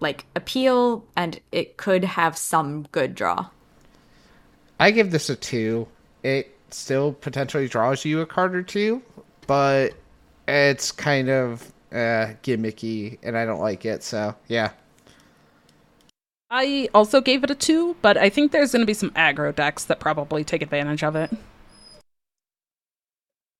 like appeal, and it could have some good draw. I give this a two. It still potentially draws you a card or two, but it's kind of uh, gimmicky, and I don't like it. So yeah. I also gave it a two, but I think there's going to be some aggro decks that probably take advantage of it.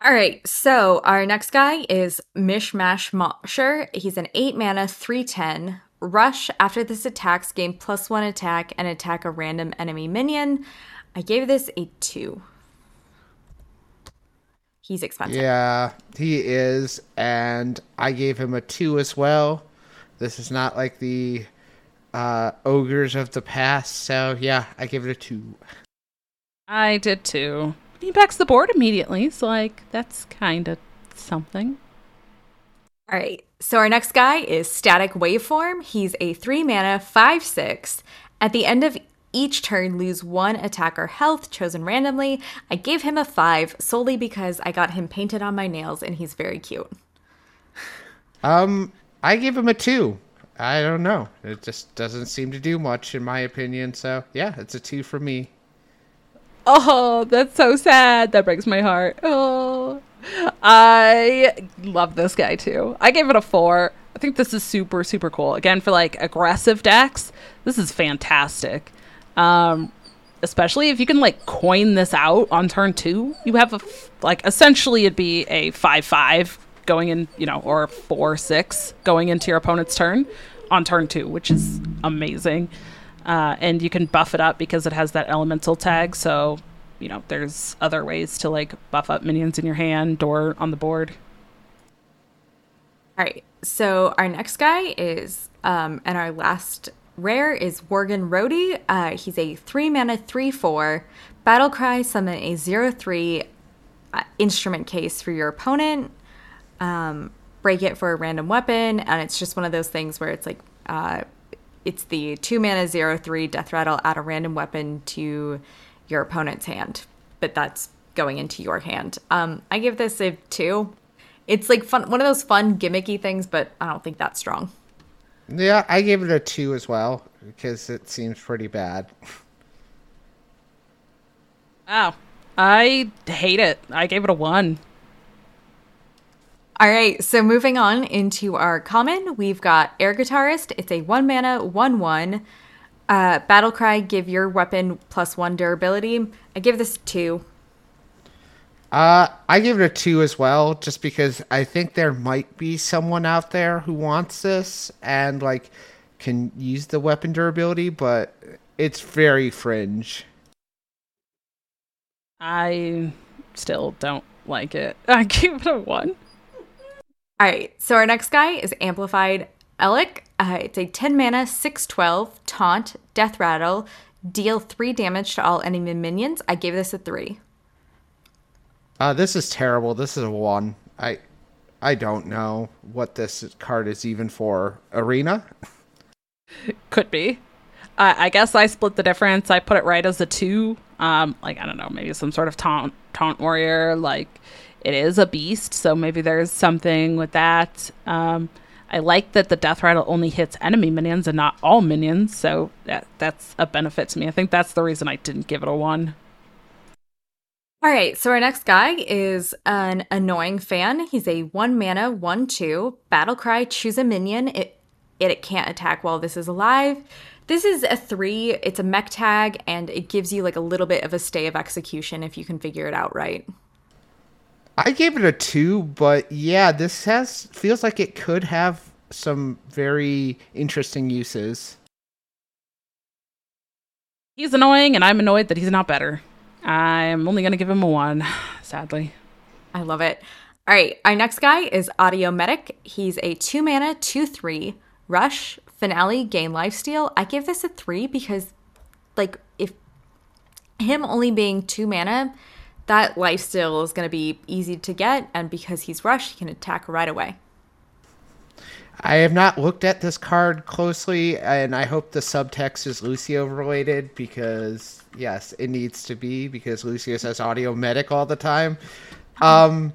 All right, so our next guy is Mishmash Mosher. He's an 8 mana, 310. Rush, after this attacks, gain plus 1 attack and attack a random enemy minion. I gave this a 2. He's expensive. Yeah, he is, and I gave him a two as well. This is not like the uh, ogres of the past, so yeah, I gave it a two. I did too. He backs the board immediately, so like that's kind of something. All right. So our next guy is Static Waveform. He's a 3 mana 5 6. At the end of each turn, lose one attacker health chosen randomly. I gave him a 5 solely because I got him painted on my nails and he's very cute. Um, I gave him a two. I don't know. It just doesn't seem to do much, in my opinion. So yeah, it's a two for me. Oh, that's so sad. That breaks my heart. Oh. I love this guy too. I gave it a four. I think this is super, super cool. Again, for like aggressive decks, this is fantastic. Um, especially if you can like coin this out on turn two. You have a f- like essentially it'd be a five five going in, you know, or four six going into your opponent's turn on turn two, which is amazing. Uh, and you can buff it up because it has that elemental tag. So, you know, there's other ways to like buff up minions in your hand or on the board. All right. So our next guy is, um, and our last rare is Worgen Roadie. Uh, he's a three mana, three four. Battle cry, summon a zero three uh, instrument case for your opponent. Um, break it for a random weapon, and it's just one of those things where it's like, uh, it's the two mana zero three death rattle. Add a random weapon to your opponent's hand, but that's going into your hand. Um, I give this a two. It's like fun, one of those fun gimmicky things, but I don't think that's strong. Yeah, I gave it a two as well because it seems pretty bad. Wow. I hate it. I gave it a one. All right, so moving on into our common, we've got Air Guitarist. It's a one mana, one one. Uh, Battle Cry, give your weapon plus one durability. I give this two. Uh, I give it a two as well, just because I think there might be someone out there who wants this and like can use the weapon durability, but it's very fringe. I still don't like it. I give it a one. All right, so our next guy is Amplified Elekk. Uh, it's a 10 mana, 612, taunt, death rattle, deal 3 damage to all enemy minions. I gave this a 3. Uh, this is terrible. This is a one. I, I don't know what this card is even for. Arena. Could be. Uh, I guess I split the difference. I put it right as a two. Um, like I don't know, maybe some sort of taunt taunt warrior. Like it is a beast, so maybe there's something with that. Um, I like that the death rattle only hits enemy minions and not all minions, so that that's a benefit to me. I think that's the reason I didn't give it a one. All right, so our next guy is an annoying fan. He's a one mana, one two battle cry. Choose a minion. It it, it can't attack while this is alive. This is a three. It's a mech tag, and it gives you like a little bit of a stay of execution if you can figure it out right. I gave it a two, but yeah, this has feels like it could have some very interesting uses. He's annoying, and I'm annoyed that he's not better. I'm only gonna give him a one, sadly. I love it. All right, our next guy is Audio Medic. He's a two mana, two three rush finale gain lifesteal. I give this a three because, like, if him only being two mana, that lifesteal is going to be easy to get, and because he's rushed, he can attack right away. I have not looked at this card closely, and I hope the subtext is Lucio related because yes, it needs to be because Lucio says audio medic all the time. Um,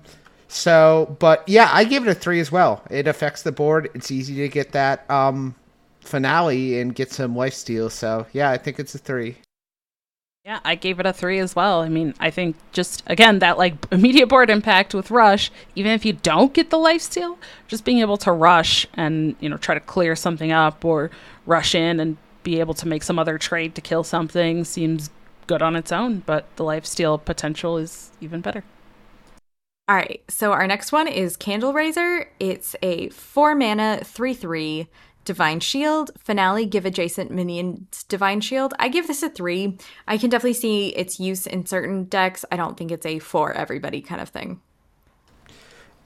so, but yeah, I give it a three as well. It affects the board. It's easy to get that um finale and get some life steal. So yeah, I think it's a three. Yeah, I gave it a three as well. I mean, I think just again that like immediate board impact with rush, even if you don't get the life steal, just being able to rush and you know try to clear something up or rush in and be able to make some other trade to kill something seems good on its own. But the life steal potential is even better. All right, so our next one is Candle Raiser. It's a four mana, three three Divine Shield. Finale, give adjacent minions Divine Shield. I give this a three. I can definitely see its use in certain decks. I don't think it's a for everybody kind of thing.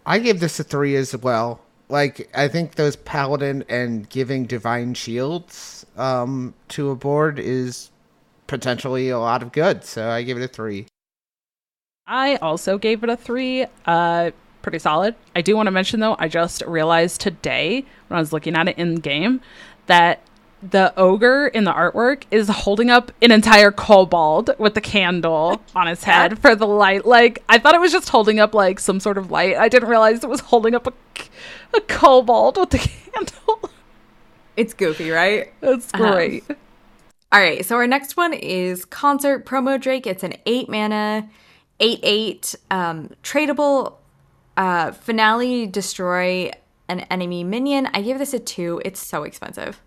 I give this a three as well. Like I think those paladin and giving divine shields um, to a board is potentially a lot of good. So I give it a three. I also gave it a three. Uh, pretty solid. I do want to mention though, I just realized today when I was looking at it in game that the ogre in the artwork is holding up an entire kobold with the candle on his head for the light. Like I thought it was just holding up like some sort of light. I didn't realize it was holding up a, a kobold with the candle. It's goofy, right? That's great. Uh-huh. All right, so our next one is Concert Promo Drake. It's an eight mana, eight eight, um, tradable uh, finale destroy an enemy minion. I give this a two. It's so expensive.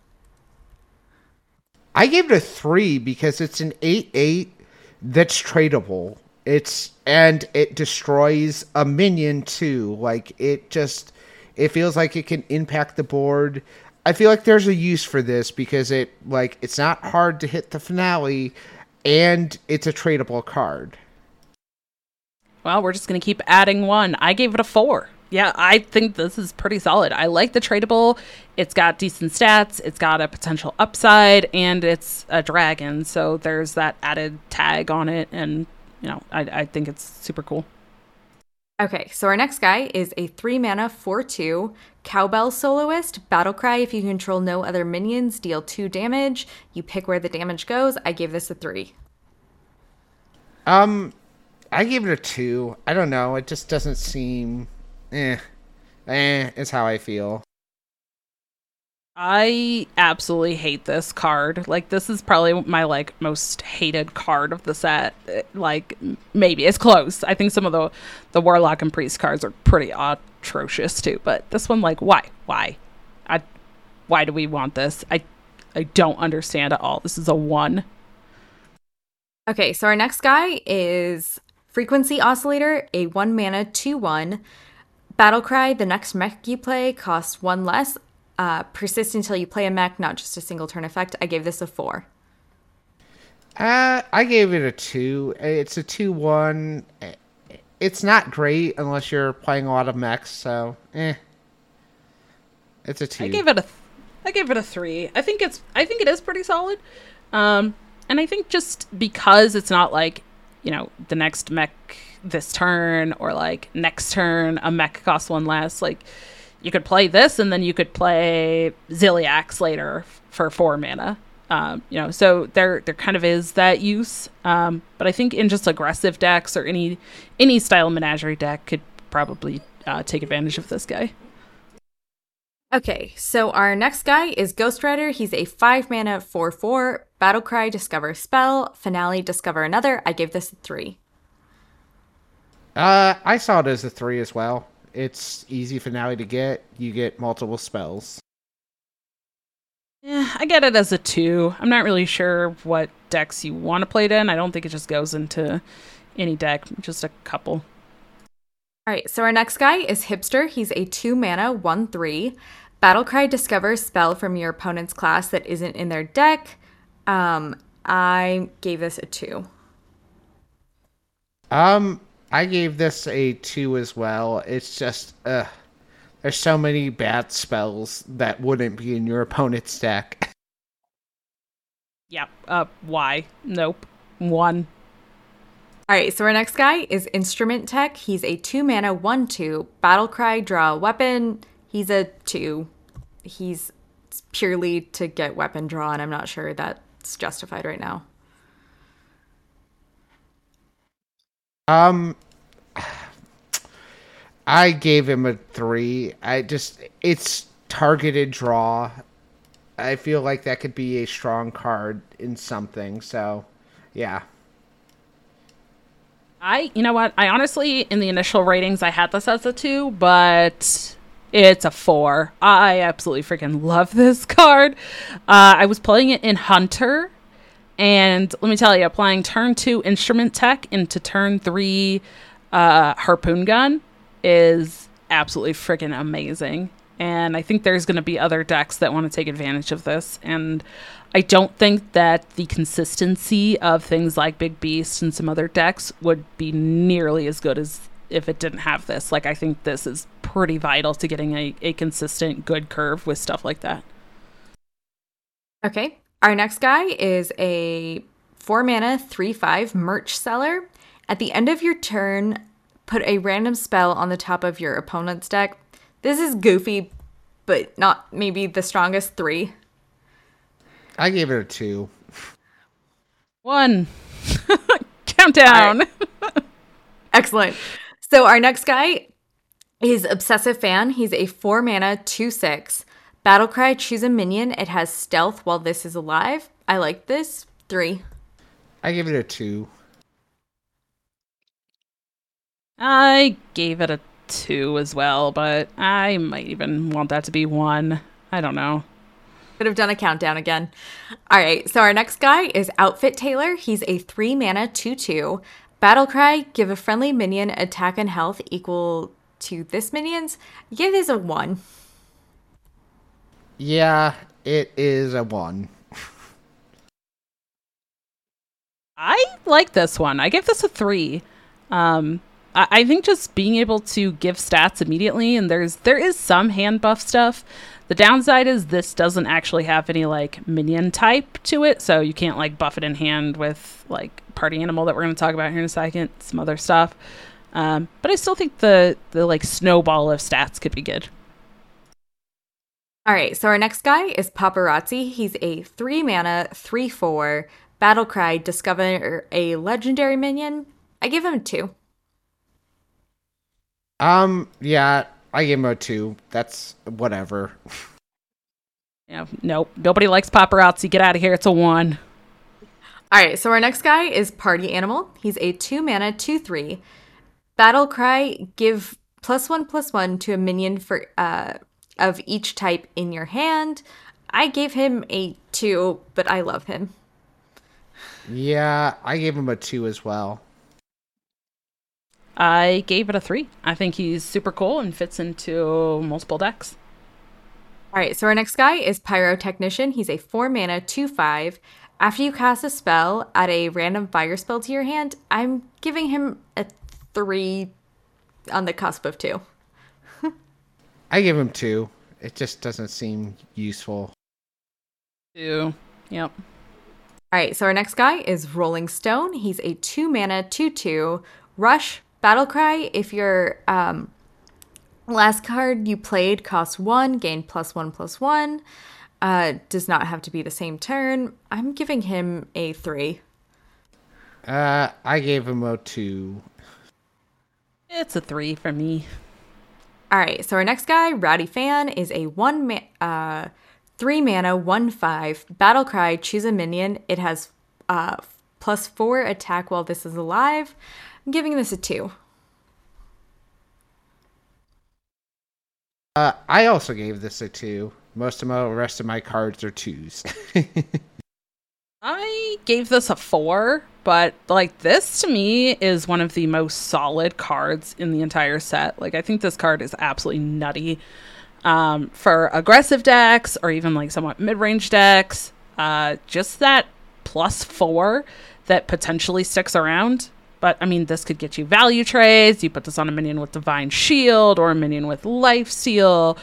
I gave it a three because it's an eight eight that's tradable. It's and it destroys a minion too. Like it just it feels like it can impact the board. I feel like there's a use for this because it like it's not hard to hit the finale and it's a tradable card. Well, we're just going to keep adding one. I gave it a four. Yeah, I think this is pretty solid. I like the tradable. It's got decent stats, it's got a potential upside, and it's a dragon. So there's that added tag on it. And, you know, I, I think it's super cool. Okay, so our next guy is a three mana 4 2 Cowbell Soloist. Battle Cry. If you control no other minions, deal two damage. You pick where the damage goes. I gave this a three. Um, I gave it a two. I don't know. It just doesn't seem. Eh. Eh, is how I feel. I absolutely hate this card. Like this is probably my like most hated card of the set. Like maybe it's close. I think some of the the warlock and priest cards are pretty atrocious too, but this one like why? Why? I why do we want this? I I don't understand at all. This is a 1. Okay, so our next guy is Frequency Oscillator, a 1 mana 2 1. Battlecry, the next mech you play costs 1 less. Uh, persist until you play a mech, not just a single turn effect. I gave this a 4. Uh, I gave it a 2. It's a 2 1. It's not great unless you're playing a lot of mechs, so eh. It's a 2. I gave it a th- I gave it a 3. I think it's I think it is pretty solid. Um and I think just because it's not like you know, the next mech this turn or like next turn a mech costs one less. Like you could play this and then you could play Ziliax later for four mana. Um, you know, so there there kind of is that use. Um, but I think in just aggressive decks or any any style menagerie deck could probably uh, take advantage of this guy. Okay, so our next guy is Ghost Writer. He's a 5 mana 4 4. Battlecry, discover spell. Finale, discover another. I gave this a 3. Uh, I saw it as a 3 as well. It's easy finale to get. You get multiple spells. Yeah, I get it as a 2. I'm not really sure what decks you want to play it in. I don't think it just goes into any deck, just a couple. All right, so our next guy is Hipster. He's a 2 mana 1 3. Battlecry discovers spell from your opponent's class that isn't in their deck. Um, I gave this a two. Um, I gave this a two as well. It's just, uh, there's so many bad spells that wouldn't be in your opponent's deck. Yeah. Uh, why? Nope. One. All right, so our next guy is Instrument Tech. He's a two mana, one two. Battlecry, draw a weapon. He's a two he's purely to get weapon draw, and I'm not sure that's justified right now. Um, I gave him a three. I just it's targeted draw. I feel like that could be a strong card in something. So, yeah. I, you know what? I honestly, in the initial ratings, I had this as a two, but it's a four. I absolutely freaking love this card. Uh, I was playing it in Hunter, and let me tell you, applying turn two instrument tech into turn three uh, harpoon gun is absolutely freaking amazing. And I think there's going to be other decks that want to take advantage of this. And I don't think that the consistency of things like Big Beast and some other decks would be nearly as good as if it didn't have this. Like, I think this is pretty vital to getting a, a consistent, good curve with stuff like that. Okay. Our next guy is a four mana, three five merch seller. At the end of your turn, put a random spell on the top of your opponent's deck. This is goofy, but not maybe the strongest three. I gave it a two. One. Countdown. Right. Excellent. So our next guy is Obsessive Fan. He's a four mana, two six. Battlecry, choose a minion. It has stealth while this is alive. I like this. Three. I give it a two. I gave it a two as well, but I might even want that to be one. I don't know. Could have done a countdown again. All right, so our next guy is Outfit Tailor. He's a three mana 2 2. Battlecry, give a friendly minion attack and health equal to this minion's. Give this a one. Yeah, it is a one. I like this one. I give this a three. Um, I, I think just being able to give stats immediately, and there's there is some hand buff stuff. The downside is this doesn't actually have any like minion type to it, so you can't like buff it in hand with like party animal that we're going to talk about here in a second, some other stuff. Um, but I still think the the like snowball of stats could be good. All right, so our next guy is Paparazzi. He's a three mana, three four battle cry. Discover a legendary minion. I give him a two. Um, yeah, I give him a two. That's whatever. Yeah, nope. Nobody likes paparazzi. Get out of here. It's a one. All right, so our next guy is Party Animal. He's a two mana, two three. Battle cry. Give plus one plus one to a minion for uh of each type in your hand. I gave him a two, but I love him. Yeah, I gave him a two as well. I gave it a three. I think he's super cool and fits into multiple decks. All right, so our next guy is Pyrotechnician. He's a four mana, two five. After you cast a spell, add a random fire spell to your hand. I'm giving him a three on the cusp of two. I give him two. It just doesn't seem useful. Two. Yep. All right, so our next guy is Rolling Stone. He's a two mana, two two. Rush, Battle Cry. If your um, last card you played costs one, gain plus one plus one. Uh, does not have to be the same turn. I'm giving him a three. Uh, I gave him a two. It's a three for me. All right, so our next guy, Rowdy Fan, is a one ma- uh, three mana, one five battle cry. Choose a minion. It has uh, plus four attack while this is alive. I'm giving this a two. Uh, I also gave this a two. Most of my rest of my cards are twos. I gave this a four, but like this to me is one of the most solid cards in the entire set. Like I think this card is absolutely nutty. Um, for aggressive decks or even like somewhat mid-range decks, uh, just that plus four that potentially sticks around. But I mean, this could get you value trades. You put this on a minion with Divine Shield or a minion with Lifesteal.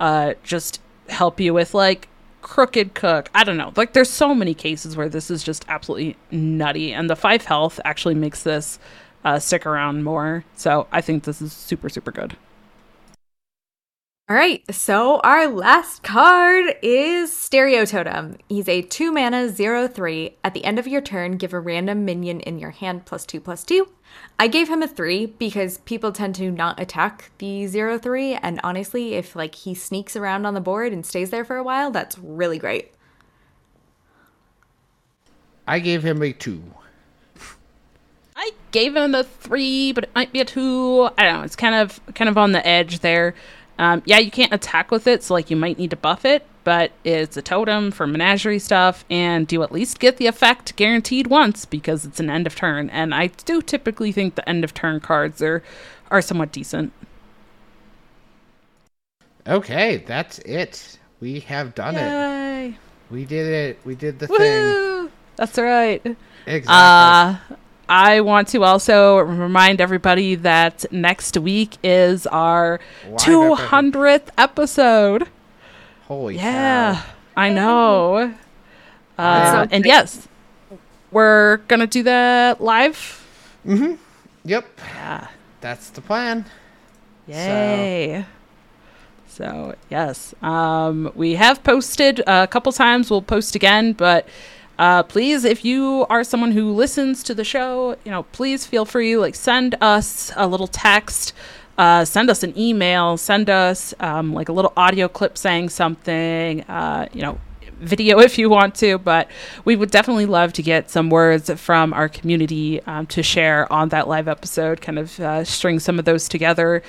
Uh, just help you with like crooked cook i don't know like there's so many cases where this is just absolutely nutty and the five health actually makes this uh, stick around more so i think this is super super good All right, so our last card is Stereo Totem. He's a two mana, zero three. At the end of your turn, give a random minion in your hand plus two plus two. I gave him a three because people tend to not attack the zero three, and honestly, if like he sneaks around on the board and stays there for a while, that's really great. I gave him a two. I gave him a three, but it might be a two. I don't know. It's kind of kind of on the edge there. Um, yeah, you can't attack with it, so like you might need to buff it, but it's a totem for menagerie stuff, and you at least get the effect guaranteed once because it's an end of turn. And I do typically think the end of turn cards are are somewhat decent. Okay, that's it. We have done it. We did it. We did the thing. That's right. Exactly. Uh, I want to also remind everybody that next week is our Live 200th episode. Holy Yeah, cow. I know. Uh, so and yes, we're going to do that live. Mm-hmm. Yep. Yeah. That's the plan. Yay. So, yes, um, we have posted a couple times. We'll post again, but uh, please, if you are someone who listens to the show, you know, please feel free like send us a little text, uh, send us an email, send us um, like a little audio clip saying something. Uh, you know, video if you want to, but we would definitely love to get some words from our community um, to share on that live episode, kind of uh, string some of those together.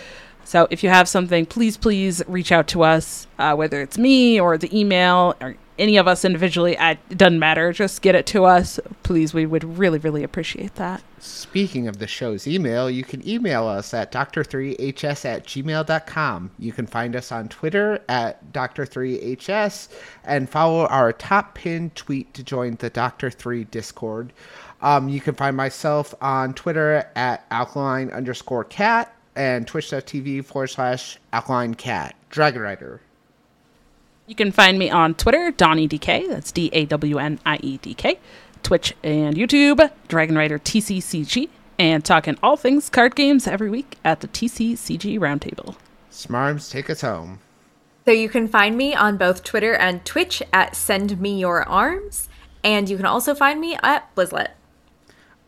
So if you have something, please, please reach out to us, uh, whether it's me or the email or any of us individually. It doesn't matter. Just get it to us. Please, we would really, really appreciate that. Speaking of the show's email, you can email us at dr3hs at gmail.com. You can find us on Twitter at dr3hs and follow our top pinned tweet to join the Dr3 Discord. Um, you can find myself on Twitter at alkaline underscore cat and twitch.tv forward slash alkaline cat. Dragon Rider. You can find me on Twitter, dawniedk. That's D A W N I E D K. Twitch and YouTube, Dragon Rider TCCG, and talking all things card games every week at the TCCG Roundtable. Smarms, take us home. So you can find me on both Twitter and Twitch at Send Me Your Arms, and you can also find me at Blizzlet.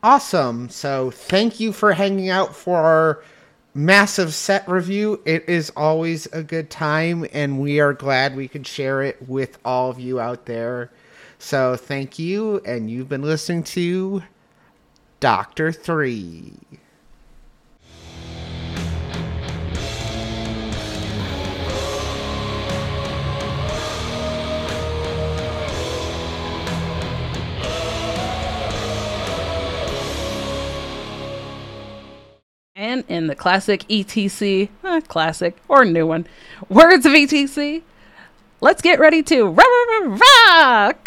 Awesome. So thank you for hanging out for our massive set review. It is always a good time, and we are glad we could share it with all of you out there. So thank you, and you've been listening to Doctor Three. And in the classic ETC, eh, classic or new one, words of ETC, let's get ready to rock.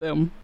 Boom.